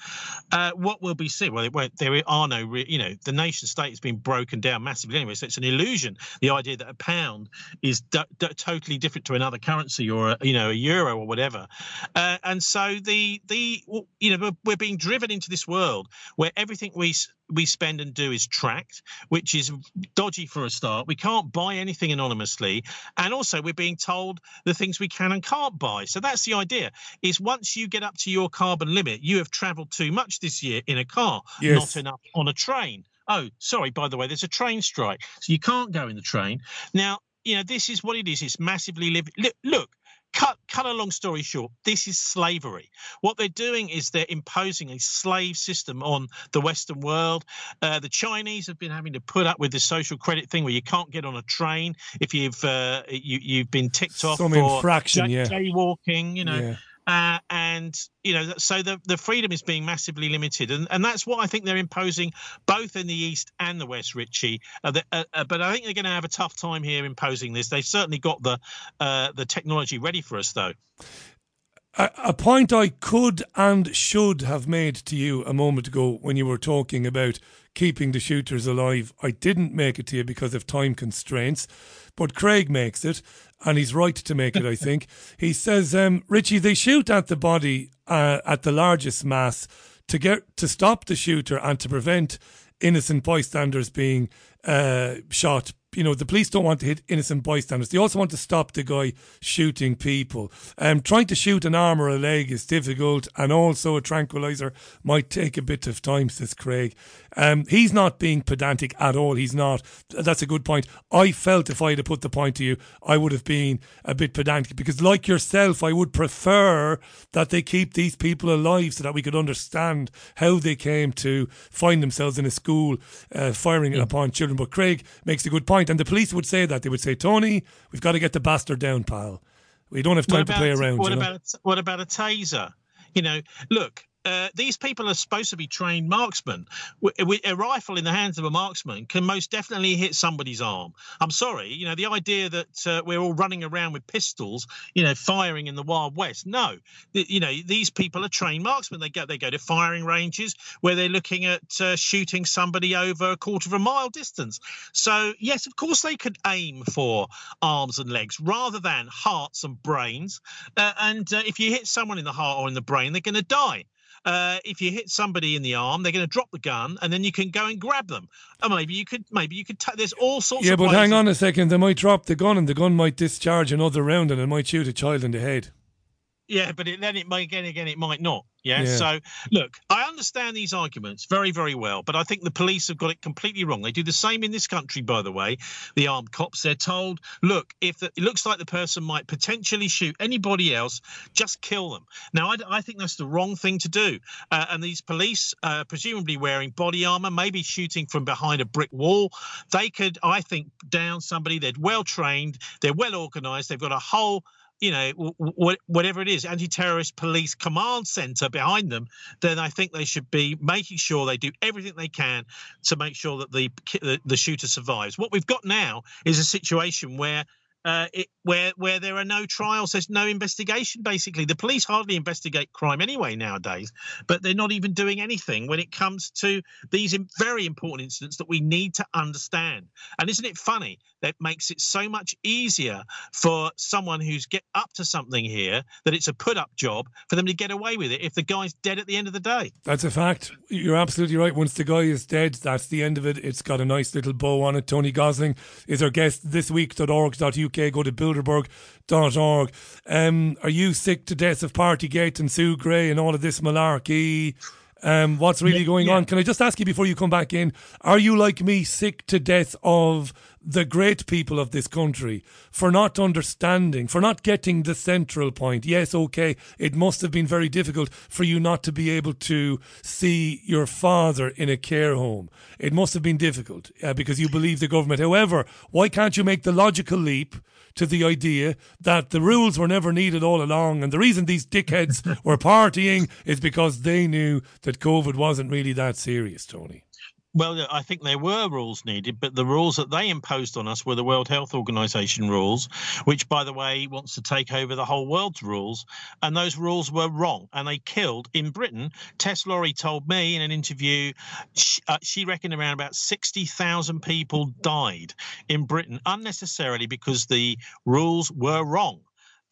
uh, what will be seen? Well, there are no, you know, the nation state has been broken down massively anyway so it's an illusion. The idea that a pound is d- d- totally different to another currency or a, you know a euro or whatever, uh, and so the the you know we're being driven into this world where everything we we spend and do is tracked, which is dodgy for a start. We can't buy anything anonymously, and also we're being told the things we can and can't buy. So that's the idea: is once you get up to your carbon limit, you have travelled too much this year in a car, yes. not enough on a train. Oh, sorry, by the way, there's a train strike. So you can't go in the train. Now, you know, this is what it is. It's massively living. Look, look, cut cut a long story short this is slavery what they're doing is they're imposing a slave system on the western world uh, the chinese have been having to put up with this social credit thing where you can't get on a train if you've uh, you, you've been ticked off some for infraction yeah jaywalking you know yeah. Uh, and you know so the, the freedom is being massively limited. And, and that's what i think they're imposing both in the east and the west richie. Uh, the, uh, uh but i think they're going to have a tough time here imposing this. They've certainly got the uh, the technology ready for us though. A, a point i could and should have made to you a moment ago when you were talking about keeping the shooters alive i didn't make it to you because of time constraints but craig makes it and he's right to make it, I think. *laughs* He says, um, Richie, they shoot at the body uh, at the largest mass to get to stop the shooter and to prevent innocent bystanders being uh, shot you know, the police don't want to hit innocent bystanders. They also want to stop the guy shooting people. Um, trying to shoot an arm or a leg is difficult, and also a tranquilizer might take a bit of time, says Craig. Um, he's not being pedantic at all. He's not. That's a good point. I felt if I had put the point to you, I would have been a bit pedantic because, like yourself, I would prefer that they keep these people alive so that we could understand how they came to find themselves in a school uh, firing yeah. upon children. But Craig makes a good point, and the police would say that they would say, "Tony, we've got to get the bastard down, pal. We don't have time to play around." What you know? about what about a taser? You know, look, uh, these people are supposed to be trained marksmen. A rifle in the hands of a marksman can most definitely hit somebody's arm. I'm sorry, you know, the idea that uh, we're all running around with pistols, you know, firing in the Wild West. No, you know, these people are trained marksmen. They go, they go to firing ranges where they're looking at uh, shooting somebody over a quarter of a mile distance. So, yes, of course, they could aim for arms and legs rather than hearts and brains. Uh, and uh, if you hit someone in the heart or in the brain, they're going to die uh, if you hit somebody in the arm, they're going to drop the gun, and then you can go and grab them. Or maybe you could, maybe you could. T- there's all sorts. Yeah, but hang on a second. They might drop the gun, and the gun might discharge another round, and it might shoot a child in the head. Yeah, but it, then it may again, again, it might not. Yeah? Yeah. So, look, I understand these arguments very, very well, but I think the police have got it completely wrong. They do the same in this country, by the way. The armed cops, they're told, look, if the, it looks like the person might potentially shoot anybody else, just kill them. Now, I, I think that's the wrong thing to do. Uh, and these police, uh, presumably wearing body armor, maybe shooting from behind a brick wall, they could, I think, down somebody. They're well trained, they're well organized, they've got a whole you know, w- w- whatever it is, anti-terrorist police command center behind them, then I think they should be making sure they do everything they can to make sure that the the, the shooter survives. What we've got now is a situation where uh, it, where where there are no trials, there's no investigation. Basically, the police hardly investigate crime anyway nowadays, but they're not even doing anything when it comes to these very important incidents that we need to understand. And isn't it funny that makes it so much easier for someone who's get up to something here that it's a put up job for them to get away with it if the guy's dead at the end of the day? That's a fact. You're absolutely right. Once the guy is dead, that's the end of it. It's got a nice little bow on it. Tony Gosling is our guest this week.org.uk Go to bilderberg.org. Um, are you sick to death of Partygate and Sue Gray and all of this malarkey? Um, what's really going yeah. on? Can I just ask you before you come back in? Are you like me, sick to death of the great people of this country for not understanding, for not getting the central point? Yes, okay, it must have been very difficult for you not to be able to see your father in a care home. It must have been difficult uh, because you believe the government. However, why can't you make the logical leap? To the idea that the rules were never needed all along. And the reason these dickheads *laughs* were partying is because they knew that COVID wasn't really that serious, Tony. Well, I think there were rules needed, but the rules that they imposed on us were the World Health Organization rules, which, by the way, wants to take over the whole world's rules. And those rules were wrong. And they killed in Britain. Tess Lawrie told me in an interview, she, uh, she reckoned around about 60,000 people died in Britain unnecessarily because the rules were wrong.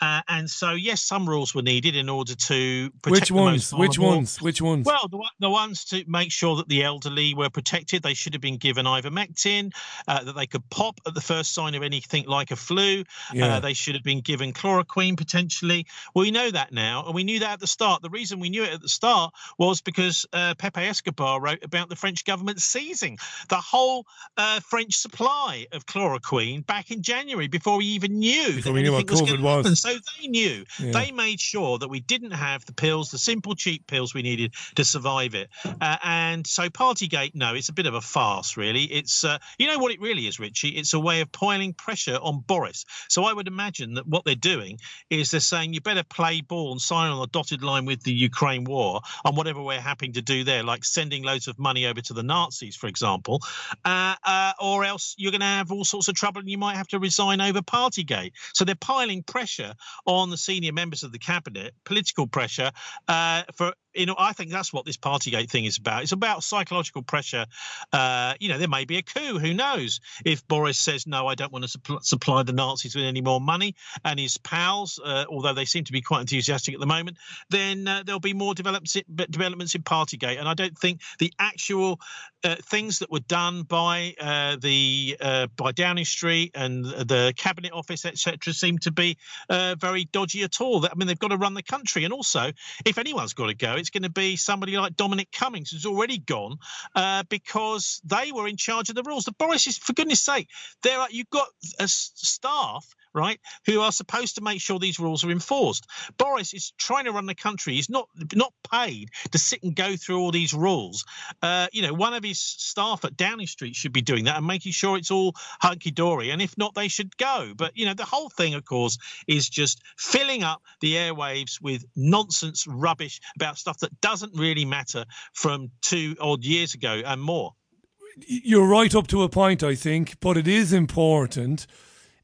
Uh, and so, yes, some rules were needed in order to protect Which the ones? Which ones? Which ones? Well, the, the ones to make sure that the elderly were protected. They should have been given ivermectin, uh, that they could pop at the first sign of anything like a flu. Yeah. Uh, they should have been given chloroquine potentially. We know that now, and we knew that at the start. The reason we knew it at the start was because uh, Pepe Escobar wrote about the French government seizing the whole uh, French supply of chloroquine back in January before we even knew Before that we knew what COVID gonna was. So they knew. Yeah. They made sure that we didn't have the pills, the simple, cheap pills we needed to survive it. Uh, and so Partygate, no, it's a bit of a farce, really. It's, uh, you know what it really is, Richie? It's a way of piling pressure on Boris. So I would imagine that what they're doing is they're saying you better play ball and sign on the dotted line with the Ukraine war on whatever we're happening to do there, like sending loads of money over to the Nazis, for example, uh, uh, or else you're going to have all sorts of trouble and you might have to resign over Partygate. So they're piling pressure on the senior members of the cabinet, political pressure uh, for. You know, I think that's what this Partygate thing is about. It's about psychological pressure. Uh, you know, there may be a coup. Who knows? If Boris says no, I don't want to supp- supply the Nazis with any more money, and his pals, uh, although they seem to be quite enthusiastic at the moment, then uh, there'll be more developments developments in Partygate. And I don't think the actual uh, things that were done by uh, the uh, by Downing Street and the Cabinet Office, etc., seem to be uh, very dodgy at all. I mean, they've got to run the country, and also, if anyone's got to go, it's going to be somebody like Dominic Cummings, who's already gone uh, because they were in charge of the rules. The Boris is, for goodness' sake, there you've got a staff right, who are supposed to make sure these rules are enforced. Boris is trying to run the country. He's not not paid to sit and go through all these rules. Uh, you know, one of his staff at Downing Street should be doing that and making sure it's all hunky dory. And if not, they should go. But you know, the whole thing, of course, is just filling up the airwaves with nonsense rubbish about stuff that doesn't really matter from two odd years ago and more. You're right up to a point, I think, but it is important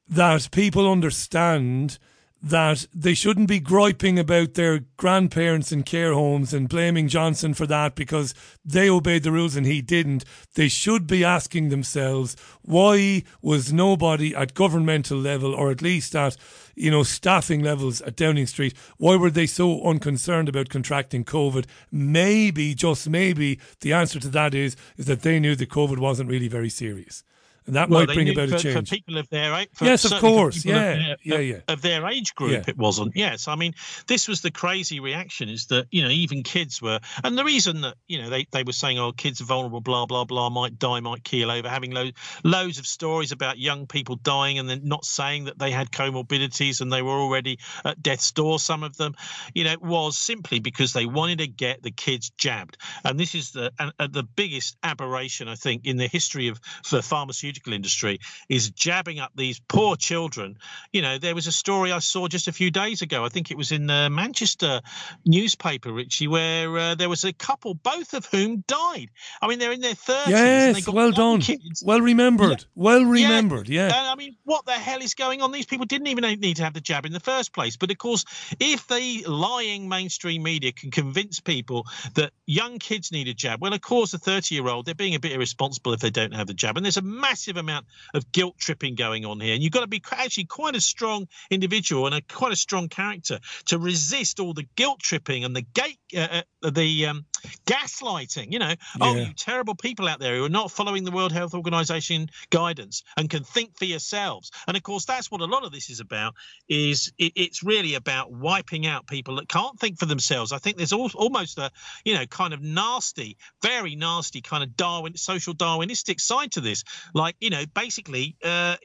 that people understand that they shouldn't be griping about their grandparents in care homes and blaming Johnson for that because they obeyed the rules and he didn't. They should be asking themselves why was nobody at governmental level or at least at you know staffing levels at Downing Street why were they so unconcerned about contracting COVID? Maybe just maybe the answer to that is is that they knew that COVID wasn't really very serious. And that Well, might bring about for, a change. For people of their age, Yes, of course. people of Yeah, their- yeah, yeah. Of their age group, Yeah. it wasn't. Yes, I mean, this was the crazy reaction: is that you know even kids were, and the reason that you know they, they were saying, oh, kids are vulnerable, blah blah blah, might die, might keel over, having lo- loads of stories about young people dying, and then not saying that they had comorbidities and they were already at death's door. Some of them, you know, was simply because they wanted to get the kids jabbed, and this is the uh, the biggest aberration I think in the history of the pharmaceutical industry is jabbing up these poor children. You know, there was a story I saw just a few days ago. I think it was in the Manchester newspaper, Richie, where uh, there was a couple, both of whom died. I mean, they're in their thirties. and they Yes, got well done. Kids. Well remembered. Well Yeah. remembered. Yeah. And I mean, what the hell is going on? These people didn't even need to have the jab in the first place. But of course, if the lying mainstream media can convince people that young kids need a jab, well, of course, a 30 year old, they're being a bit irresponsible if they don't have the jab. And there's a massive amount of guilt tripping going on here. And you've got to be actually quite a strong individual and a quite a strong character to resist all the guilt tripping and the gate, uh, uh, the um, gaslighting. You know, oh, you terrible people out there who are not following the World Health Organization guidance and can think for yourselves. And of course, that's what a lot of this is about. Is it, it's really about wiping out people that can't think for themselves. I think there's al- almost a you know kind of nasty, very nasty kind of Darwin social Darwinistic side to this. Like you know, basically uh,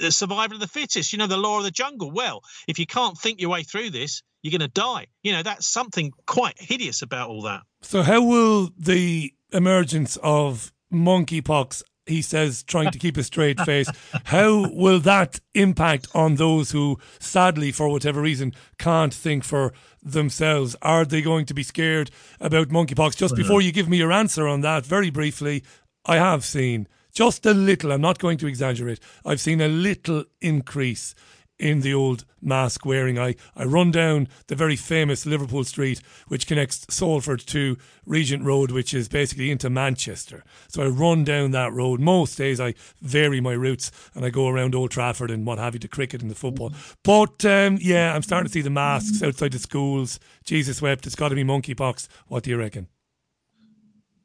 the survival of the fittest. You know, the law of the jungle. Well, if you can't think your way through this, you're going to die. You know, that's something quite hideous about all that. So, how will the emergence of monkeypox, he says, trying to keep a straight *laughs* face, how will that impact on those who, sadly, for whatever reason, can't think for themselves? Are they going to be scared about monkeypox? Just before you give me your answer on that, very briefly, I have seen just a little, I'm not going to exaggerate, I've seen a little increase in the old mask wearing. I, I run down the very famous Liverpool Street, which connects Salford to Regent Road, which is basically into Manchester. So I run down that road. Most days I vary my routes and I go around Old Trafford and what have you, to cricket and the football. But um, yeah, I'm starting to see the masks outside the schools. Jesus wept, it's got to be monkeypox. What do you reckon?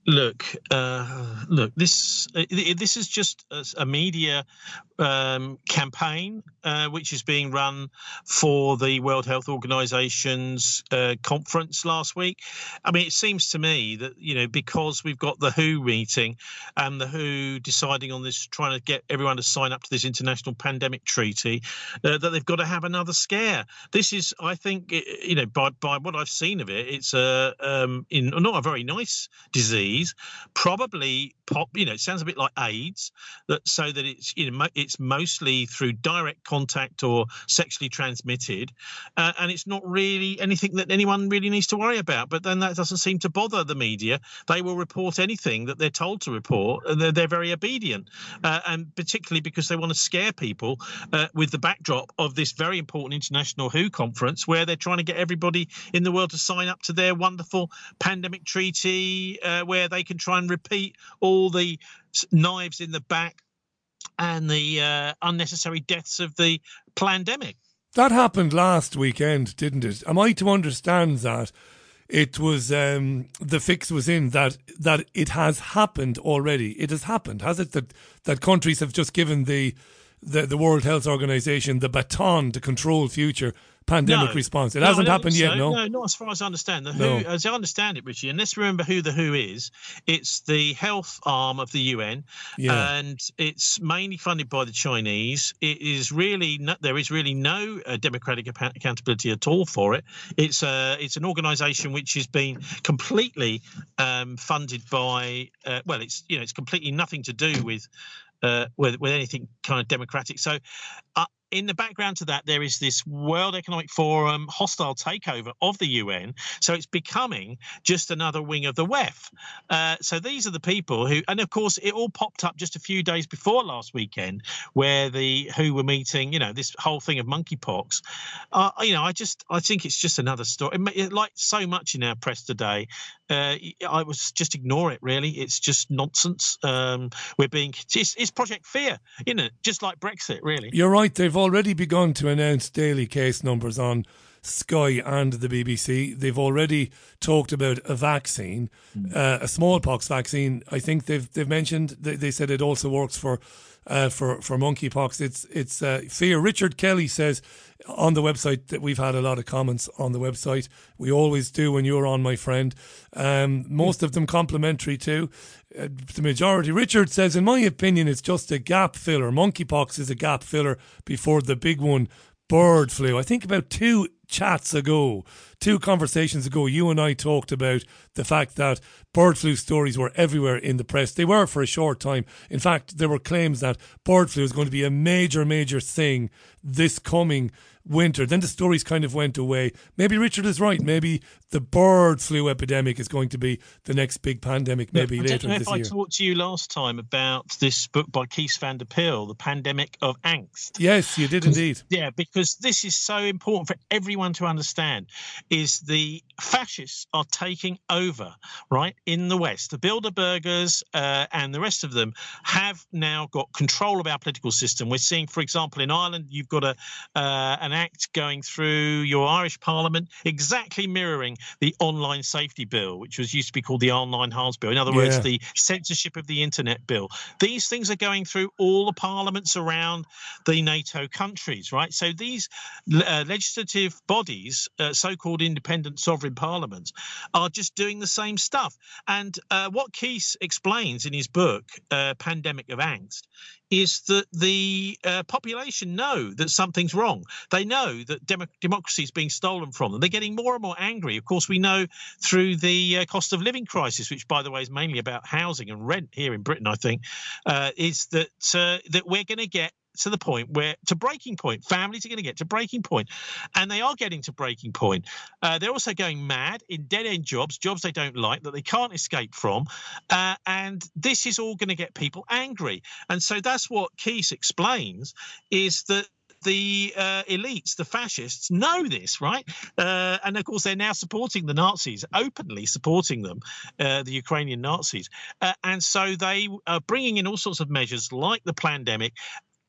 Look, uh, look. This uh, this is just a, a media um, campaign uh, which is being run for the World Health Organization's uh, conference last week. I mean, it seems to me that you know because we've got the WHO meeting and the WHO deciding on this, trying to get everyone to sign up to this international pandemic treaty, uh, that they've got to have another scare. This is, I think, you know, by by what I've seen of it, it's a um, in not a very nice disease, probably pop. You know, it sounds a bit like AIDS, that so that it's you know it's mostly through direct contact or sexually transmitted, uh, and it's not really anything that anyone really needs to worry about. But then that doesn't seem to bother the media. They will report anything that they're told to report, and they're, they're very obedient, uh, and particularly because they want to scare people uh, with the backdrop of this very important international WHO conference, where they're trying to get everybody in the world to sign up to their wonderful pandemic treaty, uh, where they can try and repeat all the knives in the back and the uh, unnecessary deaths of the pandemic. That happened last weekend, didn't it? Am I to understand that it was um, the fix was in that that it has happened already? It has happened, has it? That that countries have just given the the, the World Health Organization the baton to control future pandemic No. response. It No, hasn't happened think yet, so. no. No, not as far as I understand. The No. WHO, as I understand it, Richie, and let's remember who the WHO is. It's the health arm of the UN, Yeah. and it's mainly funded by the Chinese. It is really no, there is really no uh, democratic accountability at all for it. It's a it's an organisation which has been completely um, funded by uh, well, it's you know it's completely nothing to do with uh, with with anything kind of democratic. So, uh, in the background to that, there is this World Economic Forum hostile takeover of the UN. So it's becoming just another wing of the WEF. Uh, so these are the people who, and of course, it all popped up just a few days before last weekend, where the who were meeting. You know, this whole thing of monkeypox. Uh, you know, I just I think it's just another story. It it- Like so much in our press today, uh, I was just ignore it. Really, it's just nonsense. Um, we're being it's, it's Project Fear, you know, just like Brexit. Really. You're right. They've already begun to announce daily case numbers on Sky and the BBC. They've already talked about a vaccine, uh, a smallpox vaccine. I think they've they've mentioned. They, they said it also works for uh, for for monkeypox. It's it's uh, fear. Richard Kelly says on the website that we've had a lot of comments on the website. We always do when you're on, my friend. Um, most of them complimentary too. Uh, the majority. Richard says, in my opinion, it's just a gap filler. Monkeypox is a gap filler before the big one, bird flu. I think about two chats ago, two conversations ago, you and I talked about the fact that bird flu stories were everywhere in the press. They were for a short time. In fact, there were claims that bird flu is going to be a major, major thing this coming winter. Then the stories kind of went away. Maybe Richard is right. Maybe the bird flu epidemic is going to be the next big pandemic, maybe I later this if I year. talked to you last time about this book by Kees van der Pijl, The Pandemic of Angst. Yes, you did indeed. Yeah, because this is so important for everyone to understand is the fascists are taking over, right, in the West. The Bilderbergers uh, and the rest of them have now got control of our political system. We're seeing, for example, in Ireland, you've got a uh, an act going through your Irish Parliament, exactly mirroring the Online Safety Bill, which was used to be called the Online Harms Bill. In other words, Yeah. the censorship of the Internet Bill. These things are going through all the parliaments around the NATO countries, right? So these uh, legislative bodies, uh, so-called independent sovereign parliaments, are just doing the same stuff. And uh, what Keith explains in his book, uh, Pandemic of Angst, is that the uh, population know that something's wrong. They know that demo- democracy is being stolen from them. They're getting more and more angry. Of course, we know through the uh, cost of living crisis, which, by the way, is mainly about housing and rent here in Britain. I think uh, is that uh, that we're going to get to the point where to breaking point. Families are going to get to breaking point. And they are getting to breaking point. Uh, they're also going mad in dead-end jobs jobs they don't like that they can't escape from. Uh, and this is all going to get people angry. And so that's what Keith explains is that the uh, elites, the fascists, know this, right? Uh, and of course, they're now supporting the Nazis, openly supporting them, uh, the Ukrainian Nazis. Uh, and so they are bringing in all sorts of measures like the pandemic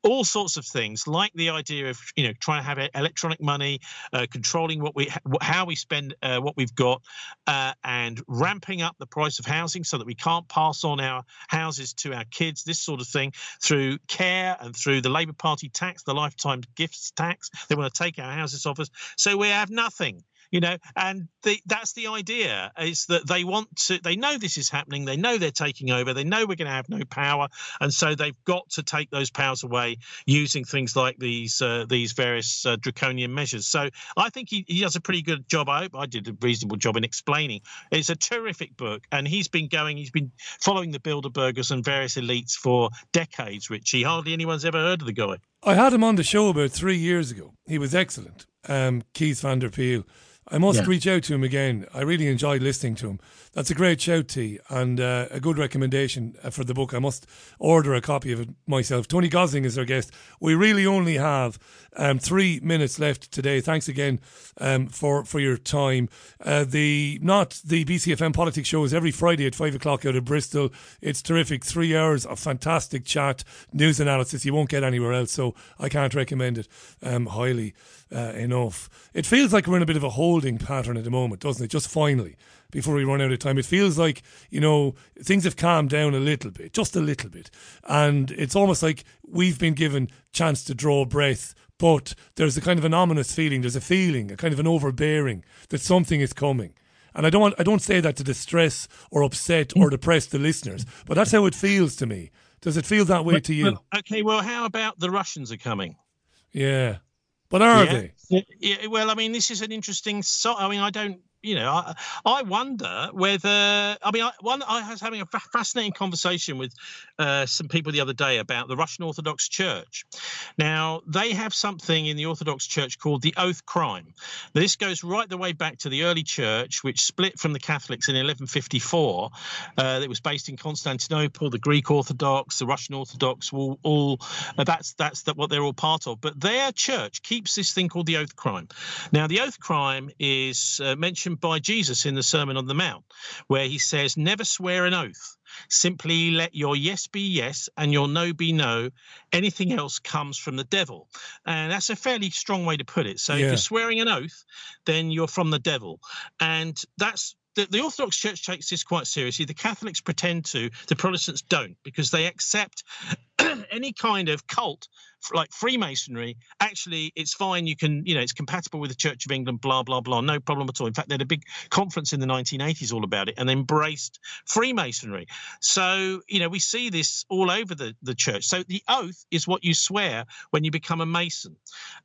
all sorts of things like the idea of you know trying to have electronic money uh, controlling what we how we spend uh, what we've got uh, and ramping up the price of housing so that we can't pass on our houses to our kids this sort of thing through care and through the labor party tax the lifetime gifts tax. They want to take our houses off us. So we have nothing you know and the, that's the idea is that they want to they know this is happening they know they're taking over they know we're going to have no power and so they've got to take those powers away using things like these uh, these various uh, draconian measures so i think he, he does a pretty good job i hope i did a reasonable job in explaining it's a terrific book and he's been going he's been following the bilderbergers and various elites for decades richie hardly anyone's ever heard of the guy I had him on the show about three years ago. He was excellent. Um, Keith Van Der Pijl. I must Yeah. reach out to him again. I really enjoyed listening to him. That's a great shout, T, and uh, a good recommendation uh, for the book. I must order a copy of it myself. Tony Gosling is our guest. We really only have um, three minutes left today. Thanks again um, for for your time. Uh, the not the BCFM politics show is every Friday at five o'clock out of Bristol. It's terrific. Three hours of fantastic chat, news analysis. You won't get anywhere else, so I can't recommend it um, highly uh, enough. It feels like we're in a bit of a holding pattern at the moment, doesn't it? Just finally, before we run out of time, it feels like you know things have calmed down a little bit, just a little bit, and it's almost like we've been given chance to draw breath. But there's a kind of an ominous feeling. There's a feeling, a kind of an overbearing that something is coming. And I don't want, I don't say that to distress or upset or depress the listeners, but that's how it feels to me. Does it feel that way to you? Well, okay well how about the russians are coming Yeah. But are yeah. they? Yeah, well, I mean, this is an interesting. So, I mean, I don't, you know, I, I wonder whether. I mean, I, one, I was having a fascinating conversation with uh, some people the other day about the Russian Orthodox Church. Now, they have something in the Orthodox Church called the oath crime. Now, this goes right the way back to the early church, which split from the Catholics in 1154. Uh, it was based in Constantinople. The Greek Orthodox, the Russian Orthodox, all, all uh, that's that's that what they're all part of. But their church keeps this thing called the oath crime. Now, the oath crime is uh, mentioned by Jesus in the Sermon on the Mount, where he says, "Never swear an oath." Simply let your yes be yes and your no be no. Anything else comes from the devil. And that's a fairly strong way to put it. So if you're swearing an oath, then you're from the devil. And that's the, the Orthodox Church takes this quite seriously. The Catholics pretend to, the Protestants don't, because they accept *clears throat* any kind of cult like Freemasonry. Actually, it's fine. You can, you know, it's compatible with the Church of England, blah, blah, blah. No problem at all. In fact, they had a big conference in the 1980s all about it and embraced Freemasonry. So, you know, we see this all over the, the church. So the oath is what you swear when you become a Mason.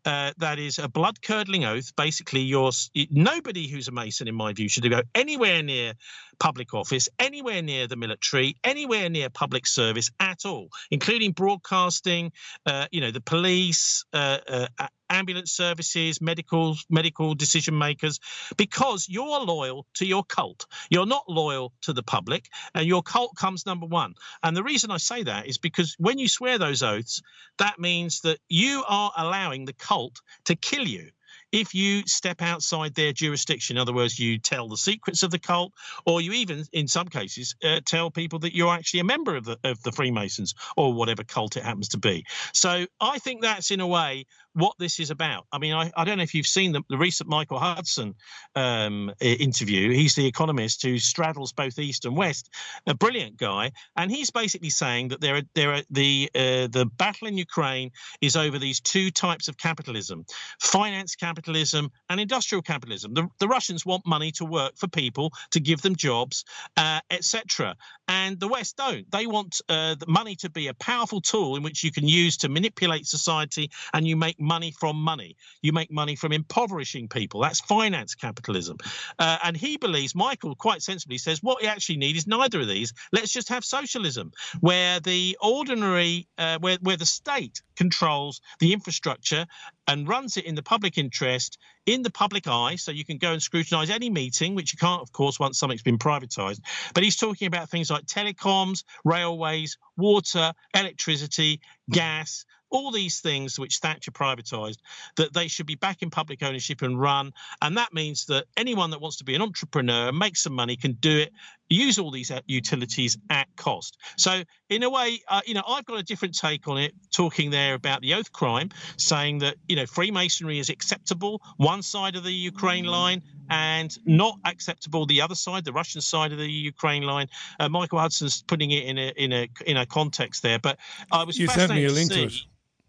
Uh, that is a blood curdling oath. Basically, you're nobody who's a Mason, in my view, should go anywhere near public office, anywhere near the military, anywhere near public service at all, including broadcasting, uh, you know, the police, uh, uh, ambulance services, medical medical decision makers, because you're loyal to your cult. You're not loyal to the public, and your cult comes number one. And the reason I say that is because when you swear those oaths, that means that you are allowing the cult to kill you if you step outside their jurisdiction. In other words, you tell the secrets of the cult, or you even, in some cases, uh, tell people that you're actually a member of the of the Freemasons or whatever cult it happens to be. So I think that's in a way what this is about. I mean, I, I don't know if you've seen the, the recent Michael Hudson um, interview. He's the economist who straddles both east and west, a brilliant guy, and he's basically saying that there are there are the uh, the battle in Ukraine is over these two types of capitalism: finance capitalism and industrial capitalism. The, the Russians want money to work for people to give them jobs, uh, etc. And the West don't. They want uh, the money to be a powerful tool in which you can use to manipulate society, and you make money from money. You make money from impoverishing people. That's finance capitalism. Uh, and he believes, Michael quite sensibly says, what we actually need is neither of these. Let's just have socialism, where the ordinary, uh, where, where the state controls the infrastructure and runs it in the public interest in the public eye so you can go and scrutinize any meeting which you can't of course once something's been privatized but he's talking about things like telecoms railways water electricity gas all these things which Thatcher privatized, that they should be back in public ownership and run. And that means that anyone that wants to be an entrepreneur, and make some money, can do it, use all these uh, utilities at cost. So, in a way, uh, you know, I've got a different take on it, talking there about the oath crime, saying that, you know, Freemasonry is acceptable one side of the Ukraine line and not acceptable the other side, the Russian side of the Ukraine line. Uh, Michael Hudson's putting it in a in a in a context there, but I was you sent me a link to it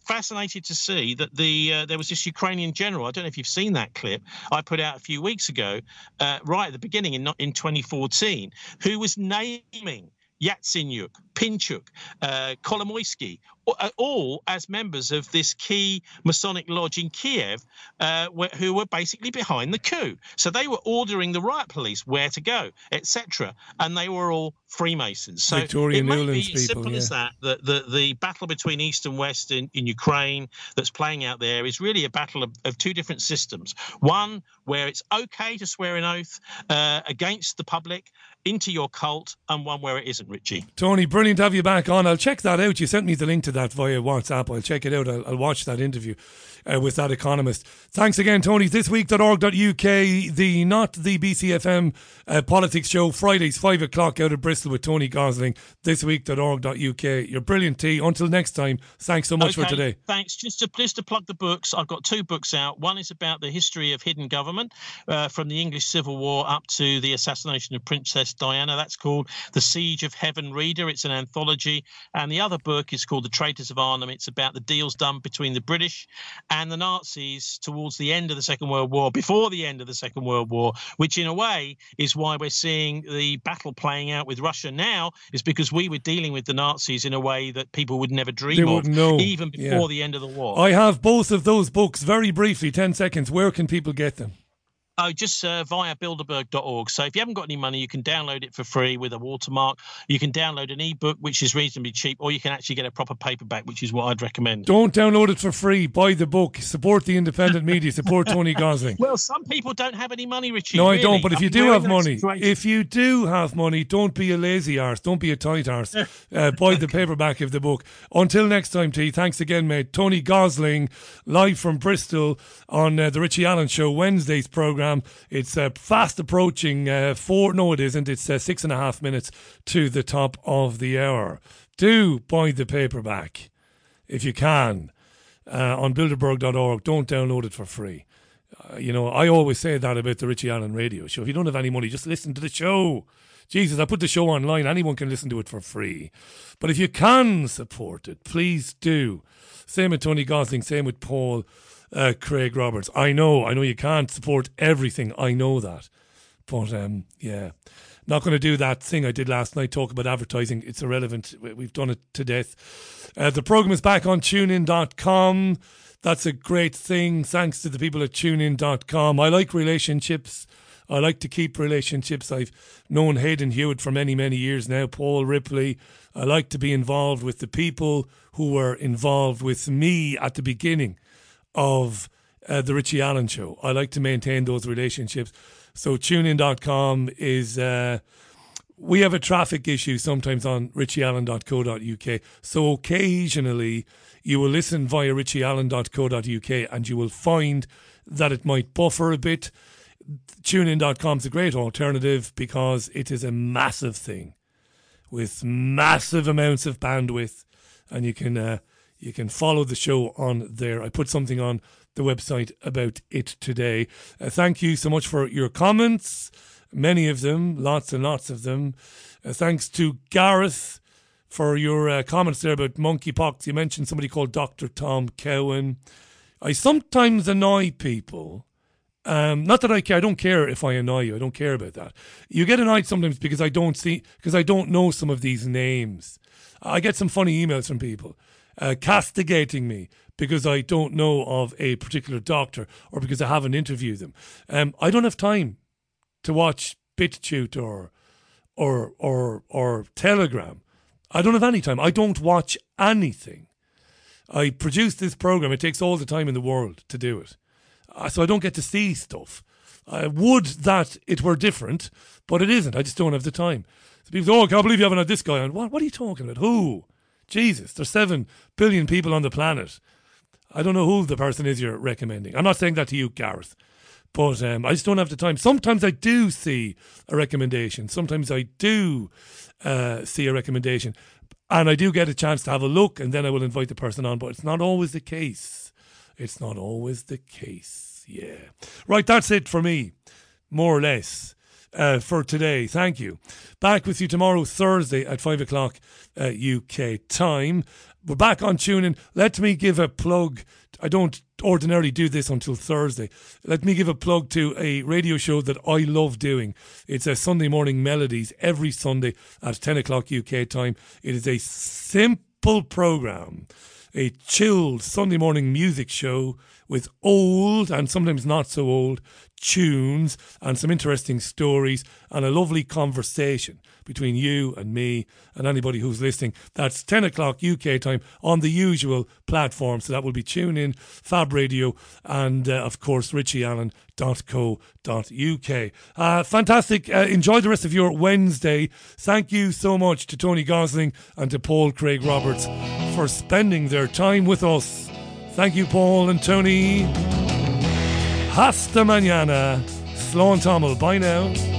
fascinated to see that the uh, there was this Ukrainian general. I don't know if you've seen that clip I put out a few weeks ago, uh, right at the beginning in in 2014, who was naming Yatsenyuk, Pinchuk, uh, Kolomoisky, uh, all as members of this key Masonic lodge in Kiev, uh, who were basically behind the coup. So they were ordering the riot police where to go, etc. And they were all Freemasons. So Victoria it may Nuland's be as simple people, as yeah. that. The, the, the battle between East and West in, in Ukraine that's playing out there is really a battle of, of two different systems. One where it's okay to swear an oath uh, against the public into your cult, and one where it isn't, Richie. Tony, brilliant to have you back on. I'll check that out. You sent me the link to that via WhatsApp. I'll check it out. I'll, I'll watch that interview uh, with that economist. Thanks again, Tony. Thisweek.org.uk, the not the BCFM uh, politics show, Fridays, 5 o'clock out of Bristol with Tony Gosling. Thisweek.org.uk. You're brilliant, T. Until next time, thanks so much for today. Thanks. Just to just to plug the books, I've got two books out. One is about the history of hidden government uh, from the English Civil War up to the assassination of Princess Diana. That's called The Siege of Heaven Reader. It's an anthology. And the other book is called The Traitors of Arnhem. It's about the deals done between the British and the Nazis towards the end of the Second World War, before the end of the Second World War, which in a way is why we're seeing the battle playing out with Russia now, is because we were dealing with the Nazis in a way that people would never dream They of, know. even before Yeah. the end of the war. I have both of those books very briefly, 10 seconds. Where can people get them? Oh, just uh, via bilderberg.org. So if you haven't got any money, you can download it for free with a watermark. You can download an ebook, which is reasonably cheap, or you can actually get a proper paperback, which is what I'd recommend. Don't download it for free. Buy the book. Support the independent media. Support *laughs* Tony Gosling. Well, some people don't have any money, Richie. No, I really. don't. But if I you do have money, if you do have money, don't be a lazy arse. Don't be a tight arse. *laughs* Uh, buy the paperback of the book. Until next time, T. Thanks again, mate. Tony Gosling, live from Bristol on uh, the Richie Allen Show Wednesday's program. It's uh, fast approaching uh, four. No, it isn't. It's uh, six and a half minutes to the top of the hour. Do buy the paperback if you can uh, on bilderberg.org. Don't download it for free. Uh, you know, I always say that about the Richie Allen radio show. If you don't have any money, just listen to the show. Jesus, I put the show online. Anyone can listen to it for free. But if you can support it, please do. Same with Tony Gosling, same with Paul uh, Craig Roberts. I know, I know you can't support everything. I know that. But um, yeah, not going to do that thing I did last night, talk about advertising. It's irrelevant. We- We've done it to death. Uh, the program is back on tunein.com. That's a great thing. Thanks to the people at tunein.com. I like relationships. I like to keep relationships. I've known Hayden Hewitt for many, many years now, Paul Ripley. I like to be involved with the people who were involved with me at the beginning of uh, the Richie Allen show. I like to maintain those relationships. So tunein.com is uh, we have a traffic issue sometimes on richieallen.co.uk. So occasionally you will listen via richieallen.co.uk and you will find that it might buffer a bit. TuneIn.com is a great alternative because it is a massive thing with massive amounts of bandwidth and you can uh, You can follow the show on there. I put something on the website about it today. Uh, thank you so much for your comments, many of them, lots and lots of them. Uh, thanks to Gareth for your uh, comments there about monkeypox. You mentioned somebody called Dr. Tom Cowan. I sometimes annoy people. Um, not that I care. I don't care if I annoy you. I don't care about that. You get annoyed sometimes because I don't see because I don't know some of these names. I get some funny emails from people uh, castigating me because I don't know of a particular doctor or because I haven't interviewed them. Um, I don't have time to watch BitChute or or or or Telegram. I don't have any time. I don't watch anything. I produce this program. It takes all the time in the world to do it, uh, so I don't get to see stuff. I would that it were different, but it isn't. I just don't have the time. So people say, "Oh, I can't believe you haven't had this guy on." What? What are you talking about? Who? Jesus, there's seven billion people on the planet. I don't know who the person is you're recommending. I'm not saying that to you, Gareth, but um, I just don't have the time. Sometimes I do see a recommendation. Sometimes I do uh, see a recommendation, and I do get a chance to have a look, and then I will invite the person on. But it's not always the case. It's not always the case. Yeah. Right. That's it for me, more or less uh, for today. Thank you. Back with you tomorrow, Thursday at 5 o'clock uh, UK time. We're back on TuneIn. Let me give a plug. I don't ordinarily do this until Thursday. Let me give a plug to a radio show that I love doing. It's a Sunday morning melodies every Sunday at 10 o'clock UK time. It is a simple program, a chilled Sunday morning music show with old and sometimes not so old tunes and some interesting stories and a lovely conversation between you and me and anybody who's listening. That's 10 o'clock UK time on the usual platform. So that will be TuneIn, Fab Radio, and uh, of course, richieallen.co.uk. Uh, fantastic. Uh, enjoy the rest of your Wednesday. Thank you so much to Tony Gosling and to Paul Craig Roberts for spending their time with us. Thank you, Paul and Tony. Hasta mañana. Sloan Tommel. Bye now.